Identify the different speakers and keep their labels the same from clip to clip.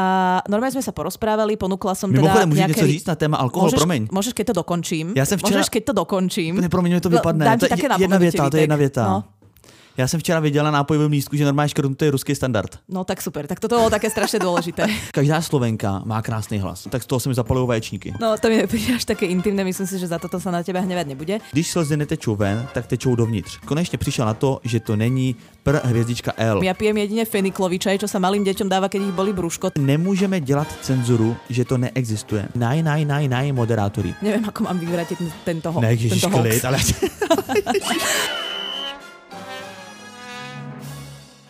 Speaker 1: a normálne sme sa porozprávali, ponúkla som
Speaker 2: Mimochodem,
Speaker 1: teda
Speaker 2: můžeš
Speaker 1: nejaké...
Speaker 2: něco říct na téma alkohol,
Speaker 1: môžeš,
Speaker 2: promiň.
Speaker 1: Môžeš, keď to dokončím.
Speaker 2: Já jsem včera-
Speaker 1: Môžeš, keď to dokončím.
Speaker 2: Ne, promiň, mi to vypadne.
Speaker 1: dám ti také
Speaker 2: jedna věta, to je jedna věta.
Speaker 1: No.
Speaker 2: Já jsem včera viděl na nápojovém lístku, že normálně škrtnutý ruský standard.
Speaker 1: No tak super, tak toto bolo také strašne dôležité.
Speaker 2: Každá Slovenka má krásný hlas, tak z toho se mi zapalují vaječníky.
Speaker 1: No to mi nepríde až také intimné, myslím si, že za toto sa na teba hnevať nebude.
Speaker 2: Když slzy netečou ven, tak tečou dovnitř. Konečně přišel na to, že to není pr hvězdička L.
Speaker 1: Ja pijem jedine feniklový čaj, čo sa malým deťom dáva, keď ich boli brúško.
Speaker 2: Nemůžeme dělat cenzuru, že to neexistuje. Naj, naj, naj, naj, moderátory.
Speaker 1: Neviem, ako mám vyvrátiť tento, ho-
Speaker 2: Ne,
Speaker 1: tento hoax.
Speaker 2: ale...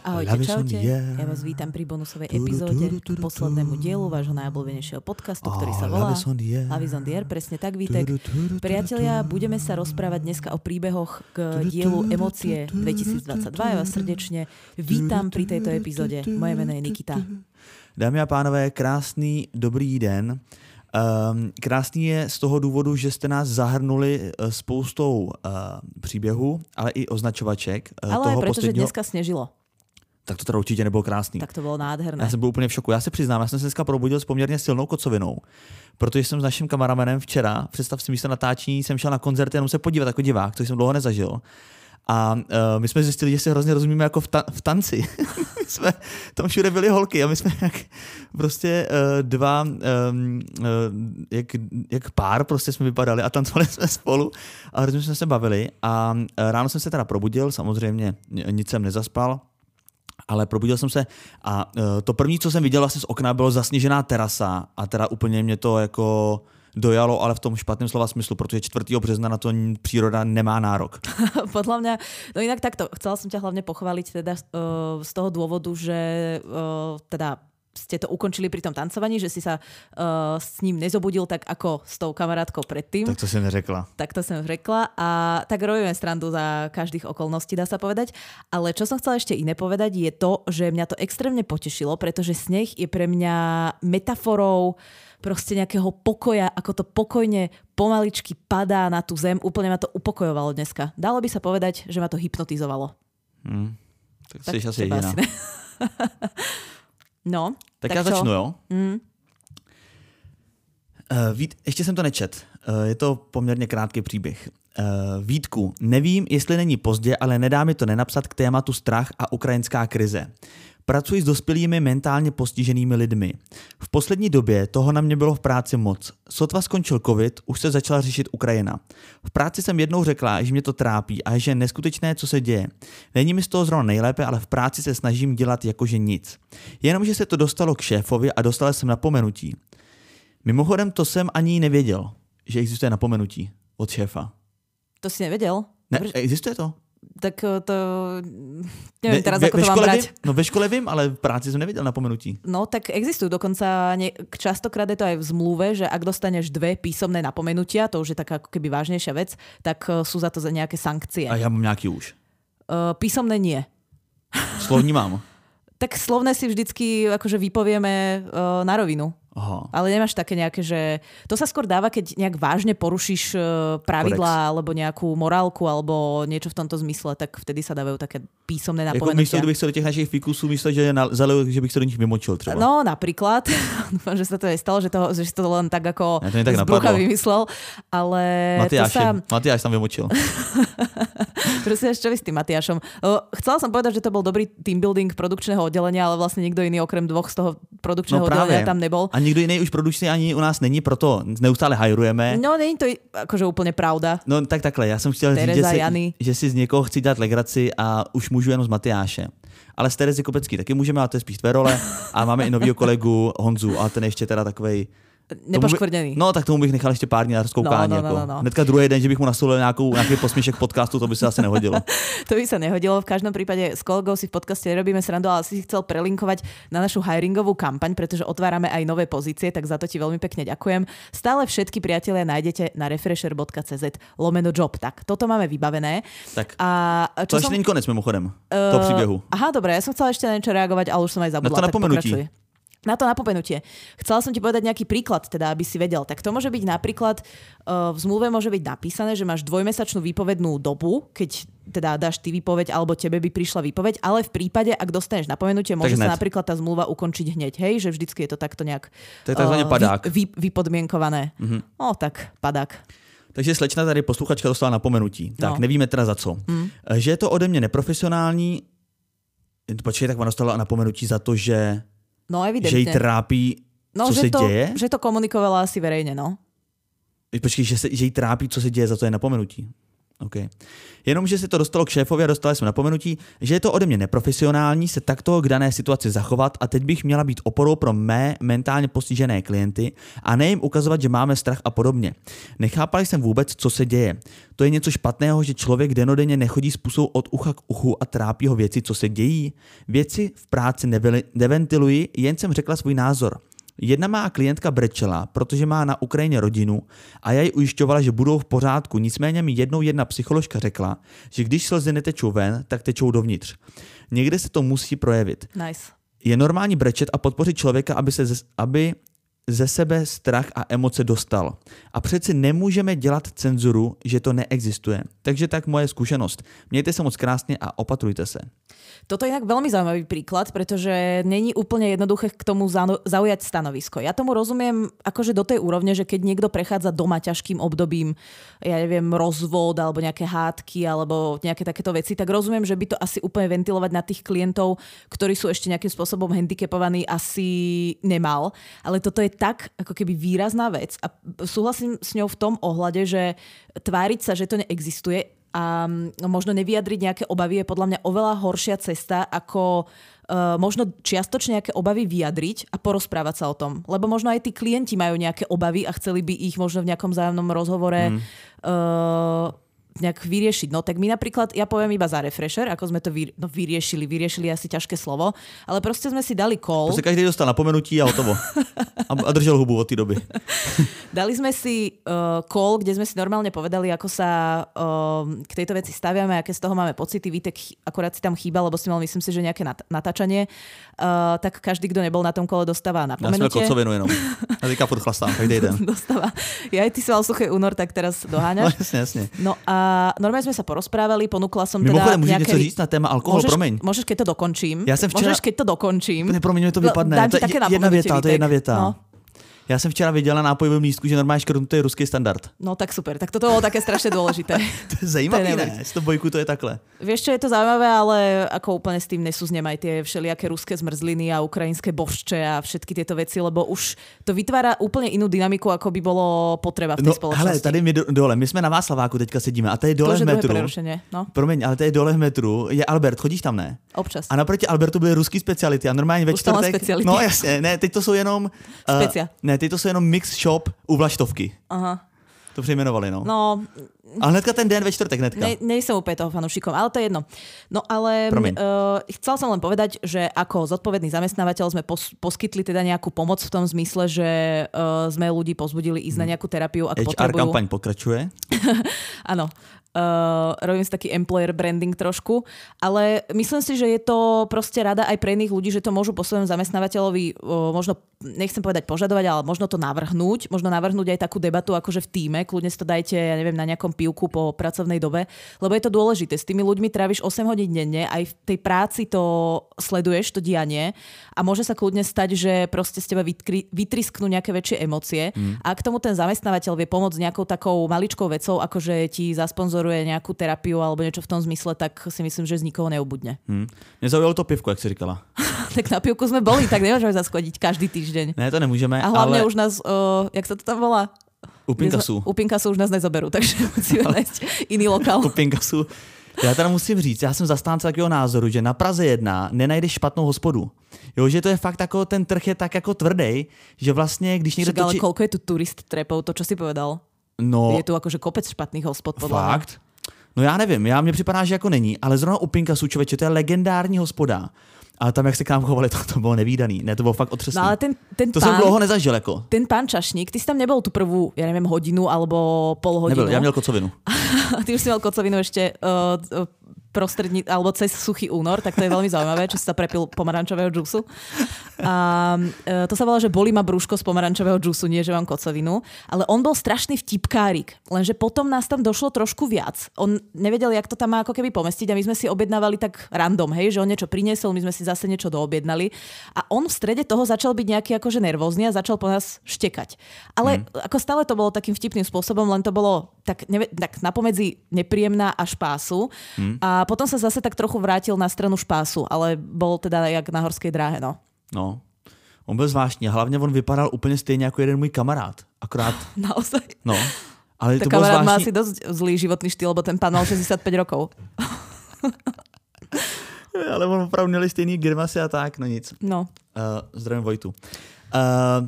Speaker 1: Ahojte, čaute. Ja vás vítam pri bonusovej epizóde
Speaker 2: tudu,
Speaker 1: poslednému dielu vášho najobľúbenejšieho podcastu, ktorý sa volá
Speaker 2: Love is on the air.
Speaker 1: Presne tak, Vítek. Priatelia, budeme sa rozprávať dneska o príbehoch k dielu Emócie
Speaker 2: tudu,
Speaker 1: 2022. Ja vás srdečne vítam pri tejto epizóde. Moje meno je Nikita.
Speaker 2: Dámy a pánové, krásný dobrý den. Um, krásný je z toho důvodu, že jste nás zahrnuli eh, spoustou uh, příběhů, ale i označovaček uh,
Speaker 1: Ale
Speaker 2: toho
Speaker 1: preto, že
Speaker 2: posledního.
Speaker 1: dneska snežilo.
Speaker 2: Tak to teda určitě nebylo krásný.
Speaker 1: Tak to bolo nádherné.
Speaker 2: Já jsem byl úplně v šoku. Já se přiznám, já jsem se dneska probudil s poměrně silnou kocovinou, protože jsem s naším kamaramenem včera, představ si místo natáčení, jsem šel na koncert jenom se podívat jako divák, což jsem dlouho nezažil. A uh, my jsme zjistili, že si hrozně rozumíme jako v, ta- v tanci. my jsme, tam všude byly holky a my jsme jak prostě uh, dva, um, uh, jak, jak pár prostě jsme vypadali a tancovali jsme spolu a hrozně jsme se bavili. A uh, ráno jsem se teda probudil, samozřejmě nic jsem nezaspal, ale probudil jsem se a uh, to první, co jsem viděl vlastně z okna, bylo zasněžená terasa a teda úplně mě to jako dojalo, ale v tom špatném slova smyslu, protože 4. března na to příroda nemá nárok.
Speaker 1: Podľa mňa, no inak takto, chcela som ťa hlavne pochváliť teda uh, z toho dôvodu, že uh, teda ste to ukončili pri tom tancovaní, že si sa uh, s ním nezobudil tak ako s tou kamarátkou predtým.
Speaker 2: Tak to jsem neřekla.
Speaker 1: tak to som řekla a tak robíme strandu za každých okolností, dá sa povedať. Ale čo som chcela ešte iné povedať je to, že mňa to extrémne potešilo, pretože sneh je pre mňa metaforou proste nejakého pokoja, ako to pokojne pomaličky padá na tú zem. Úplne ma to upokojovalo dneska. Dalo by sa povedať, že ma to hypnotizovalo.
Speaker 2: Hm. Tak, tak jsi asi jediná.
Speaker 1: ne. no,
Speaker 2: Tak,
Speaker 1: tak
Speaker 2: já
Speaker 1: čo?
Speaker 2: začnu, jo?
Speaker 1: Mm.
Speaker 2: Uh, Vít, ještě jsem to nečet. Uh, je to poměrně krátký příběh. Uh, Vítku, nevím, jestli není pozdě, ale nedá mi to nenapsat k tématu strach a ukrajinská krize. Pracuji s dospělými mentálně postiženými lidmi. V poslední době toho na mě bylo v práci moc. Sotva skončil covid, už se začala řešit Ukrajina. V práci jsem jednou řekla, že mě to trápí a že je neskutečné, co se děje. Není mi z toho zrovna nejlépe, ale v práci se snažím dělat jakože nic. Jenomže se to dostalo k šéfovi a dostala jsem napomenutí. Mimochodem, to jsem ani nevěděl, že existuje napomenutí od šéfa.
Speaker 1: To si nevedel?
Speaker 2: Ne, existuje to?
Speaker 1: Tak eh, to... Neviem teraz,
Speaker 2: ve,
Speaker 1: ako
Speaker 2: ve
Speaker 1: to mám brať.
Speaker 2: Vím, no ve škole vím, ale v práci jsem nevěděl napomenutí.
Speaker 1: No tak existujú dokonca, ne, častokrát je to aj v zmluve, že ak dostaneš dve písomné napomenutia, to už je taká ako keby vážnejšia vec, tak eh, sú za to za nejaké sankcie.
Speaker 2: A já mám nějaký už.
Speaker 1: Uh, písomné nie.
Speaker 2: Slovní mám.
Speaker 1: Tak slovné si vždycky akože vypovieme uh, na rovinu.
Speaker 2: Aha.
Speaker 1: Ale nemáš také nejaké, že... To sa skôr dáva, keď nejak vážne porušíš uh, pravidlá
Speaker 2: Kodex.
Speaker 1: alebo nejakú morálku alebo niečo v tomto zmysle, tak vtedy sa dávajú také písomné
Speaker 2: Jako
Speaker 1: napomenutia.
Speaker 2: místo, kdybych se do těch našich fikusů myslel, že na, zalil, že bych se do nich vymočil třeba.
Speaker 1: No napríklad, dúfam, že sa to nestalo, že, to, že si to len tak ako
Speaker 2: Ja to tak
Speaker 1: z vymyslel, ale
Speaker 2: Matyáš,
Speaker 1: to sa...
Speaker 2: Matyáš tam vymočil.
Speaker 1: Prosím, čo vy s tým Matiašom? O, Chcela som povedať, že to bol dobrý team building produkčného oddelenia, ale vlastne nikto iný okrem dvoch z toho produkčného
Speaker 2: No
Speaker 1: oddelenia tam nebol.
Speaker 2: A nikdo jiný už produkčně ani u nás není, proto neustále hajrujeme.
Speaker 1: No, není to i- akože úplne pravda.
Speaker 2: No tak takhle, já jsem chtěl říct, že si,
Speaker 1: Jany.
Speaker 2: že si z někoho chci dát legraci a už můžu jenom z Matyáše. Ale z Terezy Kopecký taky můžeme, ale to je spíš tvé role. A máme i novýho kolegu Honzu, ale ten ještě teda takovej...
Speaker 1: Nepoškvrnený.
Speaker 2: No, tak tomu bych nechal ještě pár dní na rozkoukání.
Speaker 1: No, no, no,
Speaker 2: jako.
Speaker 1: no, no.
Speaker 2: Hnedka druhý den, že bych mu nasolil nějakou, nějaký posměšek podcastu, to by se asi nehodilo.
Speaker 1: To by sa nehodilo. V každom prípade s kolegou si v podcaste nerobíme srandu, ale si chcel prelinkovať na našu hiringovú kampaň, pretože otvárame aj nové pozície, tak za to ti veľmi pekne ďakujem. Stále všetky priatelia nájdete na refresher.cz lomeno job. Tak, toto máme vybavené.
Speaker 2: Tak,
Speaker 1: A čo
Speaker 2: to ještě
Speaker 1: som...
Speaker 2: není konec mimochodem toho příběhu.
Speaker 1: Aha, dobre, ja som chcela ešte na niečo reagovať, ale už som aj zabudla.
Speaker 2: Na to napomenutí.
Speaker 1: Na to napomenutie. Chcela som ti povedať nejaký príklad, teda, aby si vedel. Tak to môže byť napríklad, uh, v zmluve môže byť napísané, že máš dvojmesačnú výpovednú dobu, keď teda dáš ty výpoveď alebo tebe by prišla výpoveď, ale v prípade, ak dostaneš napomenutie, môže sa napríklad tá zmluva ukončiť hneď, hej, že vždycky je to takto nejak
Speaker 2: to je uh, padák.
Speaker 1: Vy, vy, vypodmienkované. Mm-hmm. No tak, padák.
Speaker 2: Takže slečna tady posluchačka dostala napomenutí. Tak no. nevíme teda za co. Mm. Že je to ode mě neprofesionální, počkej, tak ona dostala napomenutí za to, že
Speaker 1: No evidentne.
Speaker 2: Že jej trápi, no, co
Speaker 1: že
Speaker 2: se
Speaker 1: to,
Speaker 2: děje?
Speaker 1: Že to komunikovala asi verejne, no.
Speaker 2: Počkej, že, se, že jí trápí, co se děje, za to je napomenutí. Okay. Jenom, že se to dostalo k šéfovi a dostali jsme napomenutí, že je to ode mě neprofesionální se takto k dané situaci zachovat a teď bych měla být oporou pro mé mentálně postižené klienty a ne jim ukazovat, že máme strach a podobně. Nechápali jsem vůbec, co se děje. To je něco špatného, že člověk denodenně nechodí způsob od ucha k uchu a trápí ho věci, co se dějí. Věci v práci neventiluji, jen jsem řekla svůj názor. Jedna má klientka brečela, protože má na Ukrajině rodinu a já ji ujišťovala, že budou v pořádku. Nicméně mi jednou jedna psycholožka řekla, že když slzy netečou ven, tak tečou dovnitř. Někde se to musí projevit.
Speaker 1: Nice.
Speaker 2: Je normální brečet a podpořit člověka, aby, se, aby ze sebe strach a emoce dostal. A přeci nemůžeme dělat cenzuru, že to neexistuje. Takže tak moje zkušenost. Mějte se moc krásně a opatrujte se.
Speaker 1: Toto je inak veľmi zaujímavý príklad, pretože není úplne jednoduché k tomu zaujať stanovisko. Ja tomu rozumiem akože do tej úrovne, že keď niekto prechádza doma ťažkým obdobím, ja neviem, rozvod alebo nejaké hádky alebo nejaké takéto veci, tak rozumiem, že by to asi úplne ventilovať na tých klientov, ktorí sú ešte nejakým spôsobom handicapovaní, asi nemal. Ale toto je tak ako keby výrazná vec a súhlasím s ňou v tom ohľade, že tváriť sa, že to neexistuje, a mm, možno nevyjadriť nejaké obavy je podľa mňa oveľa horšia cesta, ako uh, možno čiastočne nejaké obavy vyjadriť a porozprávať sa o tom. Lebo možno aj tí klienti majú nejaké obavy a chceli by ich možno v nejakom zájomnom rozhovore mm. uh, nejak vyriešiť. No tak my napríklad, ja poviem iba za refresher, ako sme to vy, no, vyriešili, vyriešili asi ťažké slovo, ale proste sme si dali call.
Speaker 2: Proste každý dostal napomenutí a hotovo. a, a držel hubu od tej doby.
Speaker 1: dali sme si uh, call, kde sme si normálne povedali, ako sa uh, k tejto veci staviame, aké z toho máme pocity. Vítek akorát si tam chýba, lebo si mal, myslím si, že nejaké nat- natáčanie. Uh, tak každý, kto nebol na tom kole, dostáva napomenutie.
Speaker 2: Ja som jenom. A teďka furt chlastám, každý
Speaker 1: dostáva. Ja aj ty si mal suchý únor, tak teraz doháňaš.
Speaker 2: No, jasne, jasne.
Speaker 1: No a normálne sme sa porozprávali, ponúkla som
Speaker 2: Mimochodem,
Speaker 1: teda
Speaker 2: nejaké... niečo říct na téma alkohol,
Speaker 1: môžeš,
Speaker 2: promiň.
Speaker 1: Môžeš, keď to dokončím.
Speaker 2: Ja som včera...
Speaker 1: Môžeš, keď to dokončím.
Speaker 2: Ne, promiň, to vypadne.
Speaker 1: Dám ti také
Speaker 2: jedna vieta, to je jedna vieta.
Speaker 1: No.
Speaker 2: Já jsem včera viděl na nápojovém lístku, že normálně škrtnutý je ruský standard.
Speaker 1: No tak super, tak toto bolo také strašne dôležité.
Speaker 2: to je zajímavé, ne? To bojku to je takhle.
Speaker 1: Vieš čo, je to zaujímavé, ale ako úplne s tým nesúznem aj tie všelijaké ruské zmrzliny a ukrajinské bošče a všetky tieto veci, lebo už to vytvára úplne inú dynamiku, ako by bolo potreba v tej no, spoločnosti.
Speaker 2: Ale tady my dole, my jsme na Václaváku teďka sedíme a tady dole to, v metru.
Speaker 1: No.
Speaker 2: Promiň, ale tady dole v metru je Albert, chodíš tam, ne?
Speaker 1: Občas.
Speaker 2: A naproti Albertu byly ruský speciality a normálně ve čtvrtek. No jasně, ne, teď to jsou jenom... Uh, ne, teď to jsou jenom mix shop u Vlaštovky.
Speaker 1: Aha.
Speaker 2: To přejmenovali, no.
Speaker 1: No,
Speaker 2: a hnedka ten den ve čtvrtek, hnedka.
Speaker 1: Ne, nie som úplne toho fanúšikom, ale to je jedno. No ale uh, chcel som len povedať, že ako zodpovedný zamestnávateľ sme pos- poskytli teda nejakú pomoc v tom zmysle, že uh, sme ľudí pozbudili ísť na hmm. nejakú terapiu, ak HR potrebujú.
Speaker 2: kampaň pokračuje.
Speaker 1: Áno, Uh, robím si taký employer branding trošku, ale myslím si, že je to proste rada aj pre iných ľudí, že to môžu po svojom zamestnávateľovi uh, možno, nechcem povedať požadovať, ale možno to navrhnúť, možno navrhnúť aj takú debatu akože v týme, kľudne si to dajte, ja neviem, na nejakom pivku po pracovnej dobe, lebo je to dôležité. S tými ľuďmi tráviš 8 hodín denne, aj v tej práci to sleduješ, to dianie a môže sa kľudne stať, že proste z teba vytkri, vytrisknú nejaké väčšie emócie mm. a k tomu ten zamestnávateľ vie pomôcť nejakou takou maličkou vecou, akože ti zasponzor sponzoruje nejakú terapiu alebo niečo v tom zmysle, tak si myslím, že z nikoho neubudne.
Speaker 2: Hmm. Mne zaujalo to pivko, jak si říkala.
Speaker 1: tak na pivku sme boli, tak nemôžeme zaskodiť každý týždeň.
Speaker 2: Ne, to nemôžeme.
Speaker 1: A hlavne ale... už nás, uh, jak sa to tam volá?
Speaker 2: U Pinkasu.
Speaker 1: U Pinkasu už nás nezoberú, takže musíme nájsť iný lokál.
Speaker 2: U Pinkasu. Já teda musím říct, já jsem zastánce takového názoru, že na Praze 1 nenajdeš špatnou hospodu. Jo, že to je fakt jako, ten trh je tak jako tvrdý, že vlastně, když někdo
Speaker 1: točí... ale koľko je tu turist trepov, to čo si povedal?
Speaker 2: No,
Speaker 1: je tu akože kopec špatných hospod, podľa
Speaker 2: Fakt? No já nevím, já mně připadá, že jako není, ale zrovna u Pinkasu, člověče, to je legendární hospoda. Ale tam, jak se k nám chovali, to, to bylo nevýdaný. Ne, to bylo fakt otřesný.
Speaker 1: No, ale ten, ten
Speaker 2: to
Speaker 1: pán,
Speaker 2: jsem dlouho nezažil. Jako.
Speaker 1: Ten pán Čašník, ty si tam nebol tu prvú, ja neviem, hodinu alebo pol hodinu.
Speaker 2: Nebyl, já měl kocovinu.
Speaker 1: ty už si mal kocovinu uh, uh, prostrední, alebo cez suchý únor, tak to je veľmi zaujímavé, či si sa prepil pomarančového džusu. A e, to sa volá, že bolí ma brúško z pomarančového džusu, nie že mám kocovinu. Ale on bol strašný vtipkárik, lenže potom nás tam došlo trošku viac. On nevedel, jak to tam má ako keby pomestiť a my sme si objednávali tak random, hej, že on niečo priniesol, my sme si zase niečo doobjednali. A on v strede toho začal byť nejaký akože nervózny a začal po nás štekať. Ale mm. ako stále to bolo takým vtipným spôsobom, len to bolo tak, neve, tak napomedzi nepríjemná až pásu. Mm. A a potom sa zase tak trochu vrátil na stranu špásu, ale bol teda jak na horskej dráhe, no.
Speaker 2: No, on byl zvláštní a hlavně on vypadal úplně stejně jako jeden můj kamarád. Akorát...
Speaker 1: Naozaj?
Speaker 2: No. Ale
Speaker 1: tak to kamarát zvláštní... má asi dosť zlý životný štýl, lebo ten pán mal 65 rokov.
Speaker 2: ale on opravdu měli stejný grimasy a tak, no nic.
Speaker 1: No.
Speaker 2: Uh, zdravím Vojtu. Uh,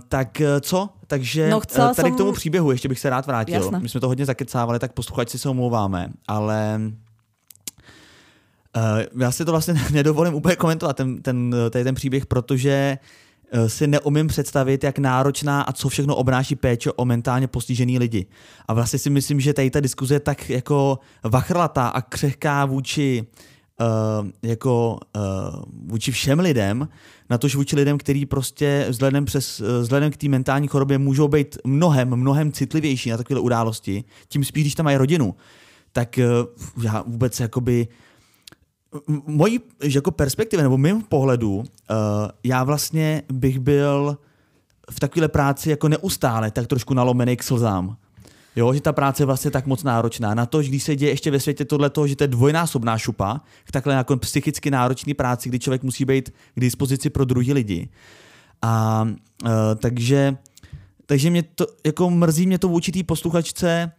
Speaker 2: tak uh, co? Takže no, tady som... k tomu příběhu ještě bych se rád vrátil. Jasne. My jsme to hodně zakecávali, tak posluchači se omlouváme, ale já si to vlastně nedovolím úplně komentovat, ten, ten, tady ten příběh, protože uh, si neumím představit, jak náročná a co všechno obnáší péče o mentálně postižený lidi. A vlastně si myslím, že tady ta diskuze je tak jako vachrlatá a křehká vůči Uh, jako uh, vůči všem lidem, na tož vůči lidem, který prostě vzhledem, přes, uh, vzhledem k té mentální chorobě můžou být mnohem, mnohem citlivější na takové události, tím spíš, když tam mají rodinu, tak uh, já vůbec jakoby mojí jako perspektivě nebo mým pohledu, uh, já vlastně bych byl v takové práci jako neustále tak trošku nalomený k slzám. Jo, že ta práce je vlastně tak moc náročná. Na to, že když se děje ještě ve světě tohle, že to je dvojnásobná šupa, k takhle jako psychicky náročný práci, kdy člověk musí být k dispozici pro druhý lidi. A uh, takže, takže mě to, jako mrzí mě to v určitý posluchačce,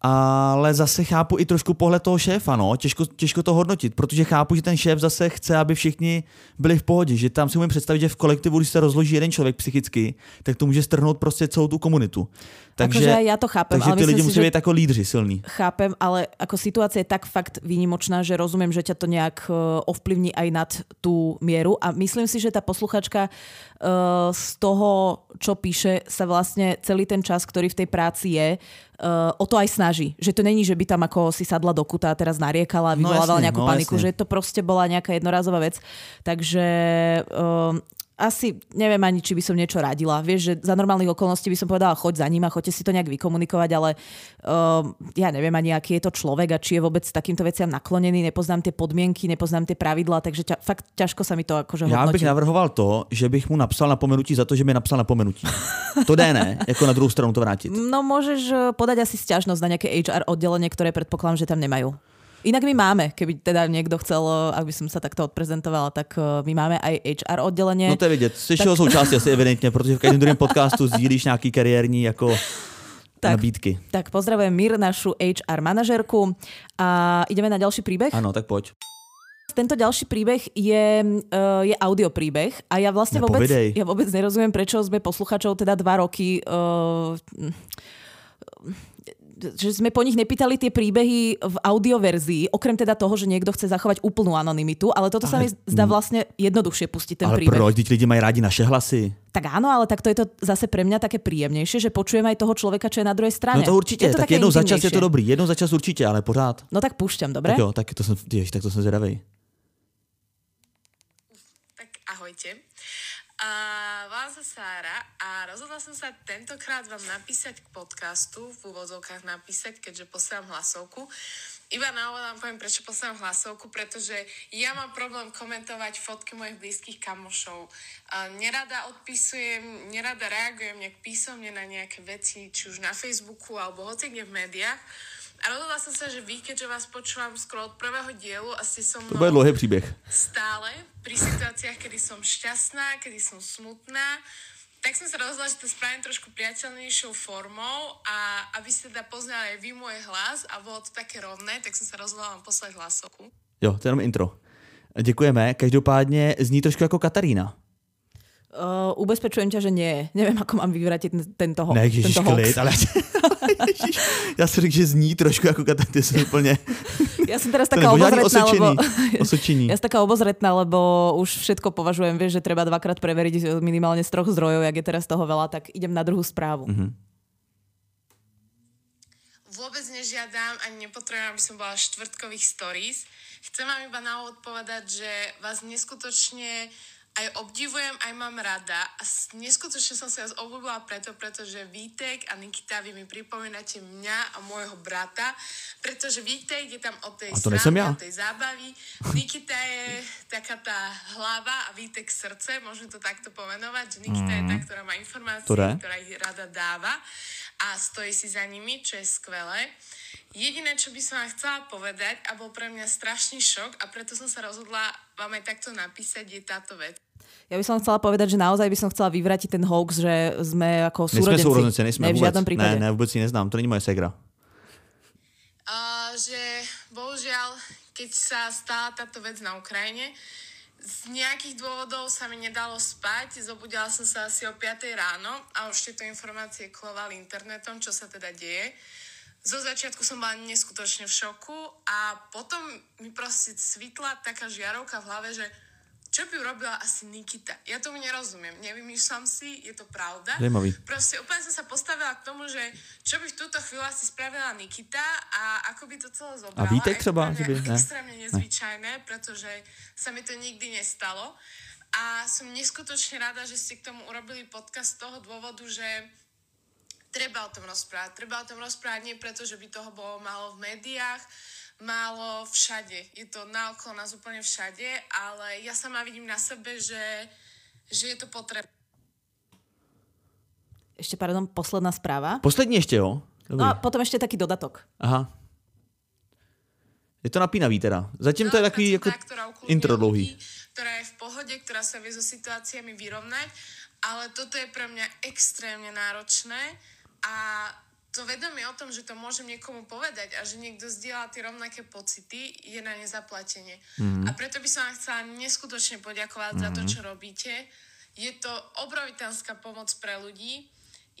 Speaker 2: ale zase chápu i trošku pohled toho šéfa, no, těžko, těžko to hodnotit, protože chápu, že ten šéf zase chce, aby všichni byli v pohodě, že tam si umím představit, že v kolektivu, když se rozloží jeden člověk psychicky, tak to může strhnout prostě celou tu komunitu.
Speaker 1: Takže ja to chápem.
Speaker 2: Takže
Speaker 1: ale
Speaker 2: ty lidi
Speaker 1: musí
Speaker 2: byť ako lídři silní.
Speaker 1: Chápem, ale ako situácia je tak fakt výnimočná, že rozumiem, že ťa to nejak e, ovplyvní aj nad tú mieru a myslím si, že tá posluchačka uh, z toho, čo píše, sa vlastne celý ten čas, ktorý v tej práci je, uh, o to aj snaží. Že to není, že by tam ako si sadla do kuta a teraz nariekala a vyvolávala no, nejakú no, paniku, jasne. že to proste bola nejaká jednorázová vec. Takže uh, asi neviem ani, či by som niečo radila. Vieš, že za normálnych okolností by som povedala, choď za ním a choďte si to nejak vykomunikovať, ale uh, ja neviem ani, aký je to človek a či je vôbec takýmto veciam naklonený, nepoznám tie podmienky, nepoznám tie pravidlá, takže ťa, fakt ťažko sa mi to akože
Speaker 2: hodnotí. Já bych navrhoval to, že bych mu napsal napomenutí za to, že mi napsal napomenutí. To jde ne, jako na druhou stranu to vrátiť.
Speaker 1: No môžeš eh, podať asi sťažnosť na nejaké HR oddelenie, ktoré predpokladám, že tam nemajú. Inak my máme, keby teda niekto chcel, ak by som sa takto odprezentovala, tak eh, my máme aj HR oddelenie.
Speaker 2: No to je vidět, jsi tak... součástí asi evidentně, protože v každém druhém podcastu sdílíš nějaký kariérní jako tak, nabídky.
Speaker 1: Tak pozdravujem Mir, našu HR manažerku a ideme na ďalší príbeh?
Speaker 2: Áno, tak poď.
Speaker 1: Tento ďalší príbeh je, uh, je audio príbeh a ja vlastne vôbec, ja vôbec nerozumiem, prečo sme posluchačov teda dva roky uh, že sme po nich nepýtali tie príbehy v audioverzii, okrem teda toho, že niekto chce zachovať úplnú anonymitu, ale toto ale, sa mi zdá vlastne jednoduchšie pustiť ten
Speaker 2: ale
Speaker 1: príbeh. Ale
Speaker 2: proč, lidi majú radi naše hlasy.
Speaker 1: Tak áno, ale takto je to zase pre mňa také príjemnejšie, že počujem aj toho človeka, čo je na druhej strane.
Speaker 2: No to určite, to tak jednou za čas je to dobrý, jednou za čas určite, ale pořád.
Speaker 1: No tak púšťam, dobre?
Speaker 2: Tak jo, tak to som, jež, tak to som zvedavej.
Speaker 3: Tak ahojte. A volám sa Sára a rozhodla som sa tentokrát vám napísať k podcastu, v úvodzovkách napísať, keďže posielam hlasovku. Iba na úvod vám poviem, prečo posielam hlasovku, pretože ja mám problém komentovať fotky mojich blízkych kamošov. Nerada odpisujem, nerada reagujem nejak písomne na nejaké veci, či už na Facebooku alebo hoci kde v médiách a rozhodla som sa, že vy, keďže vás počúvam skoro od prvého dielu a ste so mnou...
Speaker 2: To bude dlhý príbeh.
Speaker 3: Stále, pri situáciách, kedy som šťastná, kedy som smutná, tak som sa rozhodla, že to spravím trošku priateľnejšou formou a aby ste teda poznali aj vy môj hlas a bolo to také rovné, tak som sa rozhodla vám poslať hlasovku.
Speaker 2: Jo, to je jenom intro. Děkujeme. Každopádně zní trošku jako Katarína.
Speaker 1: Uh, ubezpečujem ťa, že nie. Neviem, ako mám vyvratiť tento, ho-
Speaker 2: ne, ježiš,
Speaker 1: tento
Speaker 2: klid, ale ježiš, ja som řekl, že zní trošku ako Katarína, som úplne...
Speaker 1: Ja som teraz taká obozretná,
Speaker 2: osočení,
Speaker 1: lebo...
Speaker 2: Osočení.
Speaker 1: Ja som taká obozretná, lebo už všetko považujem, vieš, že treba dvakrát preveriť minimálne z troch zdrojov, jak je teraz toho veľa, tak idem na druhú správu. Mm-hmm.
Speaker 3: vôbec nežiadam ani nepotrebujem, aby som bola štvrtkových stories. Chcem vám iba na úvod povedať, že vás neskutočne aj obdivujem, aj mám rada a neskutočne som sa vás obľúbila preto, pretože Vítek a Nikita, vy mi pripomínate mňa a môjho brata, pretože Vítek je tam od tej srandy,
Speaker 2: ja.
Speaker 3: od tej zábavy, Nikita je taká tá hlava a Vítek srdce, môžem to takto pomenovať, že Nikita je tá, ktorá má informácie,
Speaker 2: Ktoré?
Speaker 3: ktorá ich rada dáva a stojí si za nimi, čo je skvelé. Jediné, čo by som vám chcela povedať a bol pre mňa strašný šok a preto som sa rozhodla vám aj takto napísať, je táto vec.
Speaker 1: Ja by som chcela povedať, že naozaj by som chcela vyvratiť ten hoax, že sme ako súrodenci.
Speaker 2: sourozenci, nejsme
Speaker 1: ne, v žiadnom prípade.
Speaker 2: Ne, ne, vůbec ji neznám, to není moje segra.
Speaker 3: A že bohužiaľ, keď sa stala táto vec na Ukrajine, z nejakých dôvodov sa mi nedalo spať, zobudila som sa asi o 5 ráno a už tieto informácie klovali internetom, čo sa teda deje. Zo začiatku som bola neskutočne v šoku a potom mi proste svitla taká žiarovka v hlave, že čo by urobila asi Nikita? Ja tomu nerozumiem, nevymýšľam si, je to pravda.
Speaker 2: Zajímavý.
Speaker 3: Proste úplne som sa postavila k tomu, že čo by v túto chvíľu asi spravila Nikita a ako by to celé zobrala.
Speaker 2: A Vítek
Speaker 3: Je
Speaker 2: třeba,
Speaker 3: mňa
Speaker 2: by- ne?
Speaker 3: extrémne nezvyčajné, pretože sa mi to nikdy nestalo. A som neskutočne rada, že ste k tomu urobili podcast z toho dôvodu, že treba o tom rozprávať. Treba o tom rozprávať nie preto, že by toho bolo málo v médiách, málo všade. Je to naokolo nás úplne všade, ale ja sama vidím na sebe, že, že je to potrebné.
Speaker 1: Ešte, pardon, posledná správa.
Speaker 2: Poslední ještě, jo? Dobrý.
Speaker 1: No a potom ešte taký dodatok.
Speaker 2: Aha. Je to napínavý teda. Zatím to je
Speaker 3: No,
Speaker 2: takový jako intro
Speaker 3: ľudí,
Speaker 2: dlouhý.
Speaker 3: Ktorá je v pohode, ktorá sa vie so situáciami vyrovnať, ale toto je pre mňa extrémne náročné a to vedomie o tom, že to môžem niekomu povedať a že niekto zdieľa tie rovnaké pocity, je na nezaplatenie. Mm. A preto by som vám chcela neskutočne poďakovať mm. za to, čo robíte. Je to obrovitánska pomoc pre ľudí.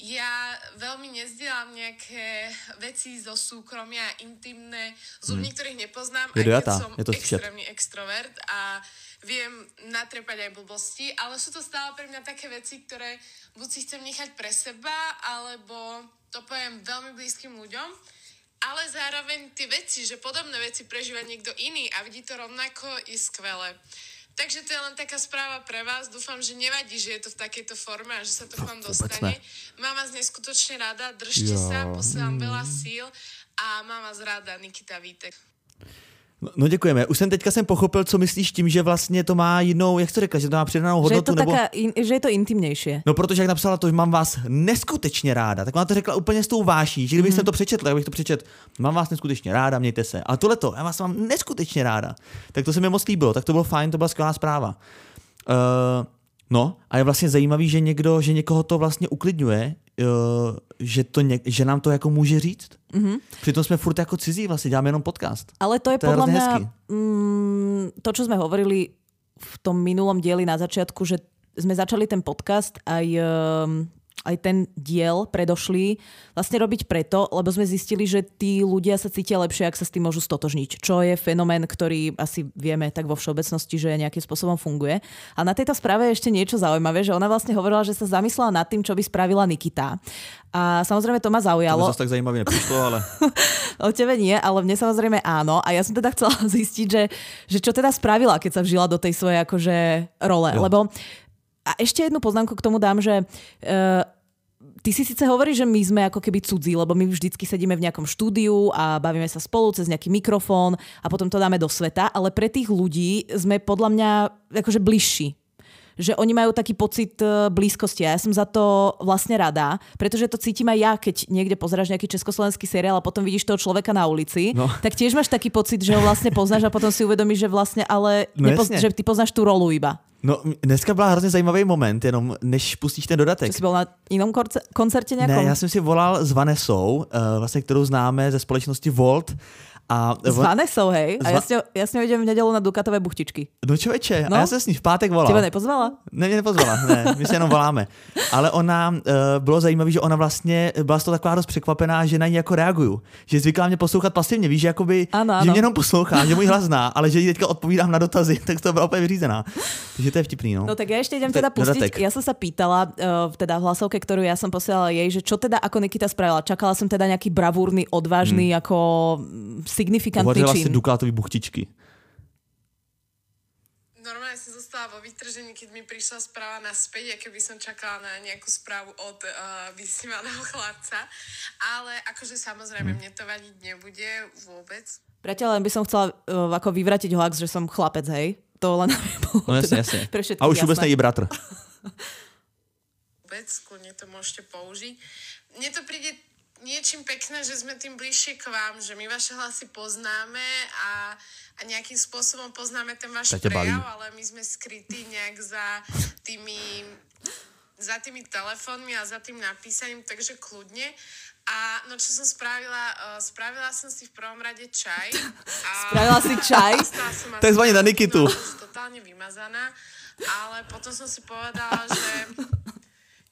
Speaker 3: Ja veľmi nezdielam nejaké veci zo súkromia, intimné, z ľudí, ktorých nepoznám, aj keď som extrémny extrovert a viem natrepať aj blbosti, ale sú to stále pre mňa také veci, ktoré buď si chcem nechať pre seba, alebo to poviem veľmi blízkym ľuďom, ale zároveň tie veci, že podobné veci prežíva niekto iný a vidí to rovnako, je skvelé. Takže to je len taká správa pre vás. Dúfam, že nevadí, že je to v takejto forme a že sa to k vám dostane. Mám vás neskutočne rada, držte
Speaker 2: Jo.
Speaker 3: sa, posielam veľa síl a mám vás rada, Nikita Vítek.
Speaker 2: No, no děkujeme. Už jsem teďka jsem pochopil, co myslíš tím, že vlastně to má jinou, jak to řekla, že to má přidanou
Speaker 1: Že je,
Speaker 2: hodnotu,
Speaker 1: to
Speaker 2: nebo...
Speaker 1: taká, in, že je to intimnejšie.
Speaker 2: No protože jak napsala to, že mám vás neskutečně ráda, tak ona to řekla úplně s tou váší, že kdybych mm. to přečetl, tak bych to přečet, mám vás neskutečně ráda, mějte se. A tohle to, já vás mám neskutečně ráda. Tak to se mi moc líbilo, tak to bylo fajn, to byla skvělá zpráva. Uh, no a je vlastně zajímavý, že někdo, že někoho to vlastně uklidňuje, uh, že, to něk, že nám to jako může říct. Mm-hmm. Přitom jsme furt jako cizí, vlastně děláme jenom podcast.
Speaker 1: Ale to je
Speaker 2: To je
Speaker 1: mňa
Speaker 2: hezký.
Speaker 1: mm, to, čo sme hovorili v tom minulom dieli na začiatku, že sme začali ten podcast aj, um, aj ten diel predošlý vlastne robiť preto, lebo sme zistili, že tí ľudia sa cítia lepšie, ak sa s tým môžu stotožniť. Čo je fenomén, ktorý asi vieme tak vo všeobecnosti, že nejakým spôsobom funguje. A na tejto správe je ešte niečo zaujímavé, že ona vlastne hovorila, že sa zamyslela nad tým, čo by spravila Nikita. A samozrejme to ma
Speaker 2: To
Speaker 1: zaujalo.
Speaker 2: zase tak zajímavě nepřišlo, ale
Speaker 1: O tebe nie, ale mne samozrejme áno. A ja som teda chcela zistiť, že, že čo teda spravila, keď sa vžila do tej svojej akože role.
Speaker 2: Jo.
Speaker 1: Lebo a ešte jednu poznámku k tomu dám, že uh, ty si síce hovoríš, že my sme ako keby cudzí, lebo my vždycky sedíme v nejakom štúdiu a bavíme sa spolu cez nejaký mikrofón a potom to dáme do sveta, ale pre tých ľudí sme podľa mňa akože bližší že oni majú taký pocit e, blízkosti a ja som za to vlastne rada, pretože to cítim aj ja, keď niekde pozeráš nejaký československý seriál a potom vidíš toho človeka na ulici,
Speaker 2: No.
Speaker 1: tak tiež máš taký pocit, že ho vlastne poznáš a potom si uvedomíš, že vlastne ale
Speaker 2: No
Speaker 1: nepoz- že ty poznáš tú rolu iba.
Speaker 2: no, dneska byla hrozně zajímavý moment, jenom než pustíš ten dodatek.
Speaker 1: Čo si bol na inom korce- koncerte nejakom?
Speaker 2: Ne, já jsem si volal s Vanesou, uh, vlastně, kterou známe ze společnosti Volt A
Speaker 1: S Vanesou, hej? A ja s, ňou, ja s ňou idem v nedelu na Dukatové buchtičky.
Speaker 2: No čověče,
Speaker 1: No.
Speaker 2: a já se s ní v pátek volal.
Speaker 1: Teba nepozvala?
Speaker 2: Ne, nepozvala, ne, my se jenom voláme. Ale ona, uh, bylo zajímavé, že ona vlastně byla z toho taková dost překvapená, že na ní jako reaguju. Že zvyklá mě poslouchat pasivně, víš, že jakoby,
Speaker 1: Ano,
Speaker 2: že
Speaker 1: ano.
Speaker 2: mě jenom poslouchá, že můj hlas zná, ale že teďka odpovídám na dotazy, tak to byla úplně vyřízená. Takže to je vtipný, no.
Speaker 1: No tak ja ešte idem teda pustiť. Ja som sa pýtala, uh, teda v hlasovke, ktorú ja som posielala jej, že čo teda ako Nikita spravila. Čakala som teda nejaký bravúrny, odvážny, ako signifikantný
Speaker 2: Hovořila si
Speaker 1: čin.
Speaker 2: Dukátovi buchtičky.
Speaker 3: Normálne som zostala vo vytržení, keď mi prišla správa naspäť, aké by som čakala na nejakú správu od uh, vysnívaného chlapca. Ale akože samozrejme, mne to vadiť nebude vôbec.
Speaker 1: Priateľ, len by som chcela uh, ako vyvratiť hoax, že som chlapec, hej? To len aby bolo
Speaker 2: No jasně,
Speaker 1: teda
Speaker 2: jasně.
Speaker 1: pre všetkých
Speaker 2: A už vůbec
Speaker 1: jasné.
Speaker 2: není bratr.
Speaker 3: Vôbec, kľudne to môžete použiť. Mne to príde niečím pekné, že sme tým bližšie k vám, že my vaše hlasy poznáme a, a nejakým spôsobom poznáme ten váš
Speaker 2: baví.
Speaker 3: prejav, ale my sme skrytí nejak za tými za tými telefónmi a za tým napísaním, takže kľudne. A no čo som spravila, uh, spravila som si v prvom rade čaj. A
Speaker 1: Spravila si čaj?
Speaker 3: Som asi
Speaker 2: Takzvaný na Nikitu.
Speaker 3: No, totálne vymazaná. Ale potom som si povedala, že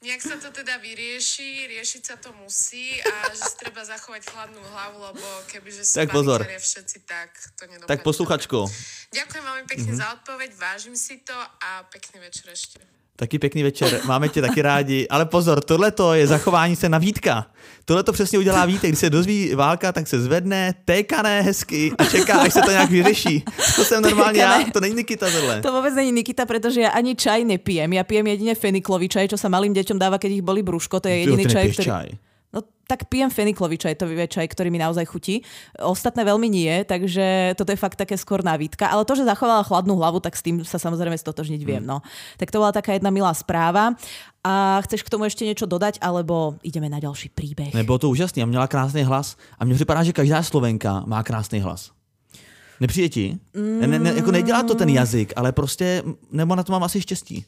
Speaker 3: nejak sa to teda vyrieši, riešiť sa to musí a že si treba zachovať chladnú hlavu, lebo kebyže sú
Speaker 2: Tak pozor.
Speaker 3: všetci, tak to nedopadne.
Speaker 2: Tak posluchačko.
Speaker 3: Ďakujem veľmi pekne za odpoveď, vážim si to a pekný večer ešte.
Speaker 2: Taky pěkný večer, máme tě taky rádi, ale pozor, tohle je zachování se na Vítka. Tohle to přesně udělá Vítek, když se dozví válka, tak se zvedne, tékané hezky a čeká, až se to nějak vyřeší. To jsem normálně já, to není Nikita tohle.
Speaker 1: To vôbec není Nikita, pretože ja ani čaj nepijem. Ja pijem jedine feniklový čaj, čo sa malým deťom dáva, keď ich boli brúško. To je jediný
Speaker 2: ty
Speaker 1: čaj, ktorý...
Speaker 2: čaj.
Speaker 1: No tak pijem feniklový čaj, to je čaj, ktorý mi naozaj chutí. Ostatné veľmi nie, takže toto je fakt také skôr návítka. Ale to, že zachovala chladnú hlavu, tak s tým sa samozrejme stotožniť viem. No. Tak to bola taká jedna milá správa. A chceš k tomu ešte niečo dodať, alebo ideme na ďalší príbeh?
Speaker 2: Ne, bylo to úžasný a měla krásný hlas. A mně připadá, že každá Slovenka má krásný hlas. Nepřijde ti? Ne, ne, ne, jako nedělá to ten jazyk, ale prostě, nebo na to mám asi štěstí.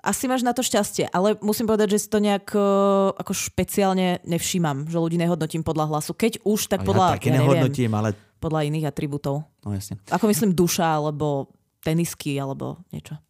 Speaker 1: Asi máš na to šťastie, ale musím povedať, že si to nejak uh, ako špeciálne nevšímam, že ľudí nehodnotím podľa hlasu. Keď už, tak podľa,
Speaker 2: já taky
Speaker 1: ja neviem,
Speaker 2: nehodnotím, ale
Speaker 1: podľa iných atribútov.
Speaker 2: no jasně.
Speaker 1: Ako myslím duša, alebo tenisky, alebo niečo.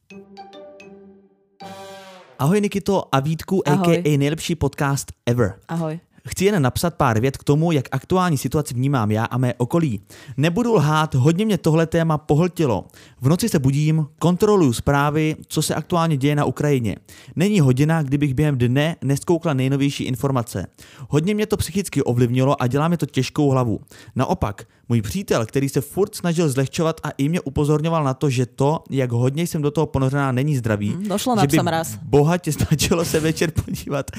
Speaker 2: Ahoj Nikito a Vítku,
Speaker 1: Ahoj.
Speaker 2: a.k.a. nejlepší podcast ever.
Speaker 1: Ahoj.
Speaker 2: Chci jen napsat pár vět k tomu, jak aktuální situaci vnímám já a mé okolí. Nebudu lhát, hodně mě tohle téma pohltilo. V noci se budím, kontroluju zprávy, co se aktuálně děje na Ukrajině. Není hodina, kdybych během dne neskoukla nejnovější informace. Hodně mě to psychicky ovlivnilo a dělá mi to těžkou hlavu. Naopak, můj přítel, který se furt snažil zlehčovat a i mě upozorňoval na to, že to, jak hodně jsem do toho ponořená, není zdravý.
Speaker 1: Došlo
Speaker 2: že by
Speaker 1: raz.
Speaker 2: bohatě stačilo se večer podívat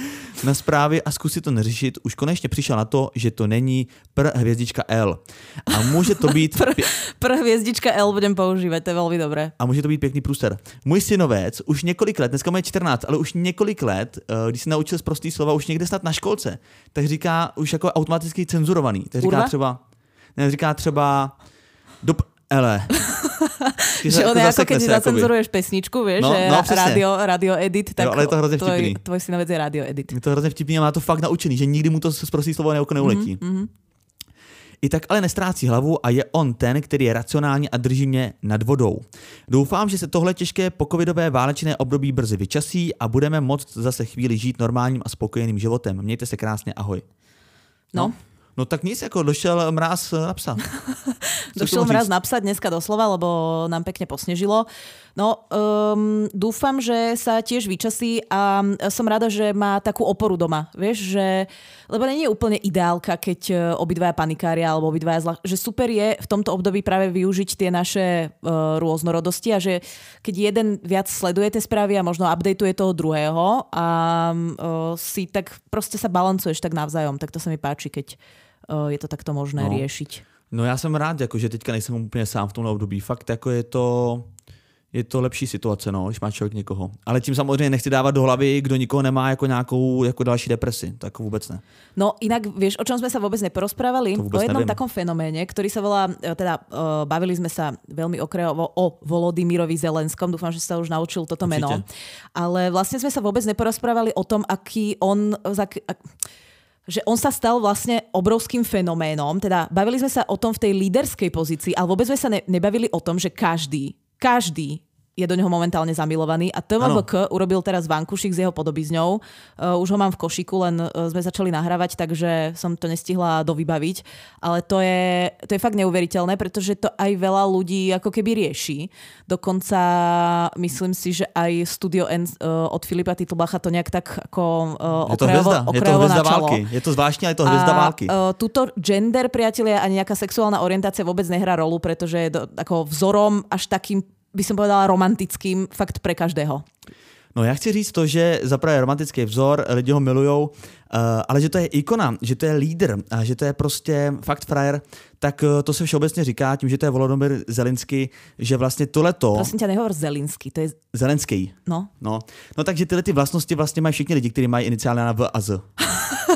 Speaker 2: na zprávy a zkusit to neřešit, už konečně přišel na to, že to není pr hvězdička L. A může to být...
Speaker 1: Pr, pr hviezdička L budem používať, to je veľmi dobré.
Speaker 2: a může to být pěkný průster. Můj synovec už několik let, dneska má 14, ale už několik let, eh, když se naučil z prostý slova, už někde snad na školce, tak říká už jako automaticky cenzurovaný. Tak říká
Speaker 1: Kurva?
Speaker 2: třeba, ne, říká třeba do p- ele.
Speaker 1: Že on je ako keď zacenzuruješ pesničku, vieš,
Speaker 2: No,
Speaker 1: že
Speaker 2: no,
Speaker 1: radio, radio edit, tak
Speaker 2: Jo, ale je to hrozně
Speaker 1: tvoj, tvoj synovec je radio edit.
Speaker 2: Je to hrozně vtipný a má to fakt naučený, že nikdy mu to z prostý slovo neuletí. Mm-hmm. I tak ale nestrácí hlavu a je on ten, který je racionální a drží mě nad vodou. Doufám, že se tohle těžké pocovidové válečné období brzy vyčasí a budeme moct zase chvíli žít normálním a spokojeným životem. Mějte se krásně, ahoj.
Speaker 1: No,
Speaker 2: No tak nic, jako došel mráz na psa.
Speaker 1: Došiel mraz
Speaker 2: říct?
Speaker 1: napsať dneska doslova, lebo nám pekne posnežilo. No, um, dúfam, že sa tiež vyčasí a som rada, že má takú oporu doma. Vieš, že... Lebo nie je úplne ideálka, keď e, obidvaja panikária alebo obidvaja zla... Že super je v tomto období práve využiť tie naše uh, rôznorodosti a že keď jeden viac sleduje tie správy a možno updateuje toho druhého a uh, si tak proste sa balancuješ tak navzájom. Tak to sa mi páči, keď je to takto možné
Speaker 2: No.
Speaker 1: riešiť.
Speaker 2: No já jsem rád, jako, že teďka nejsem úplně sám v tomhle období. Fakt jako je to, je to lepší situace, no, když má člověk někoho. Ale tím samozřejmě nechci dávat do hlavy, kdo nikoho nemá jako nějakou jako další depresi. Tak vůbec ne.
Speaker 1: No inak, vieš, o čom sme sa vôbec neporozprávali?
Speaker 2: To vôbec
Speaker 1: o jednom
Speaker 2: neviem.
Speaker 1: takom fenoméne, ktorý sa volá, e, teda uh, bavili sme sa veľmi okrajovo o Volodymyrovi Zelenskom, dúfam, že sa už naučil toto
Speaker 2: Určite.
Speaker 1: meno. Ale vlastne sme sa vôbec neporozprávali o tom, aký on, za, ak, že on sa stal vlastne obrovským fenoménom. Teda bavili sme sa o tom v tej líderskej pozícii, ale vôbec sme sa ne- nebavili o tom, že každý, každý je do neho momentálne zamilovaný a TMBK urobil teraz vankušik s jeho podobizňou. Uh, už ho mám v košiku, len uh, sme začali nahrávať, takže som to nestihla dovybaviť. Ale to je, to je fakt neuveriteľné, pretože to aj veľa ľudí ako keby rieši. Dokonca myslím si, že aj Studio N uh, od Filipa Titlbacha to nejak tak ako uh,
Speaker 2: je to
Speaker 1: okrajovo,
Speaker 2: hviezda, je to
Speaker 1: okrajovo
Speaker 2: hviezda
Speaker 1: načalo.
Speaker 2: války. Je to zvláštne, je to hviezda války.
Speaker 1: Uh, tuto gender, priatelia, ani nejaká sexuálna orientácia vôbec nehrá rolu, pretože je do, ako vzorom až takým by som povedala romantickým fakt pre každého.
Speaker 2: No já chci říct to, že zaprvé romantický vzor, lidi ho milujou, uh, ale že to je ikona, že to je lídr a že to je prostě fakt frajer, tak uh, to se všeobecně říká tím, že to je Volodymyr Zelensky, že vlastně tohleto...
Speaker 1: Prosím ťa, nehovor Zelinsky, to je...
Speaker 2: Zelenský.
Speaker 1: No.
Speaker 2: No. no takže tyhle ty vlastnosti vlastně mají všichni lidi, kteří mají iniciály na V a Z.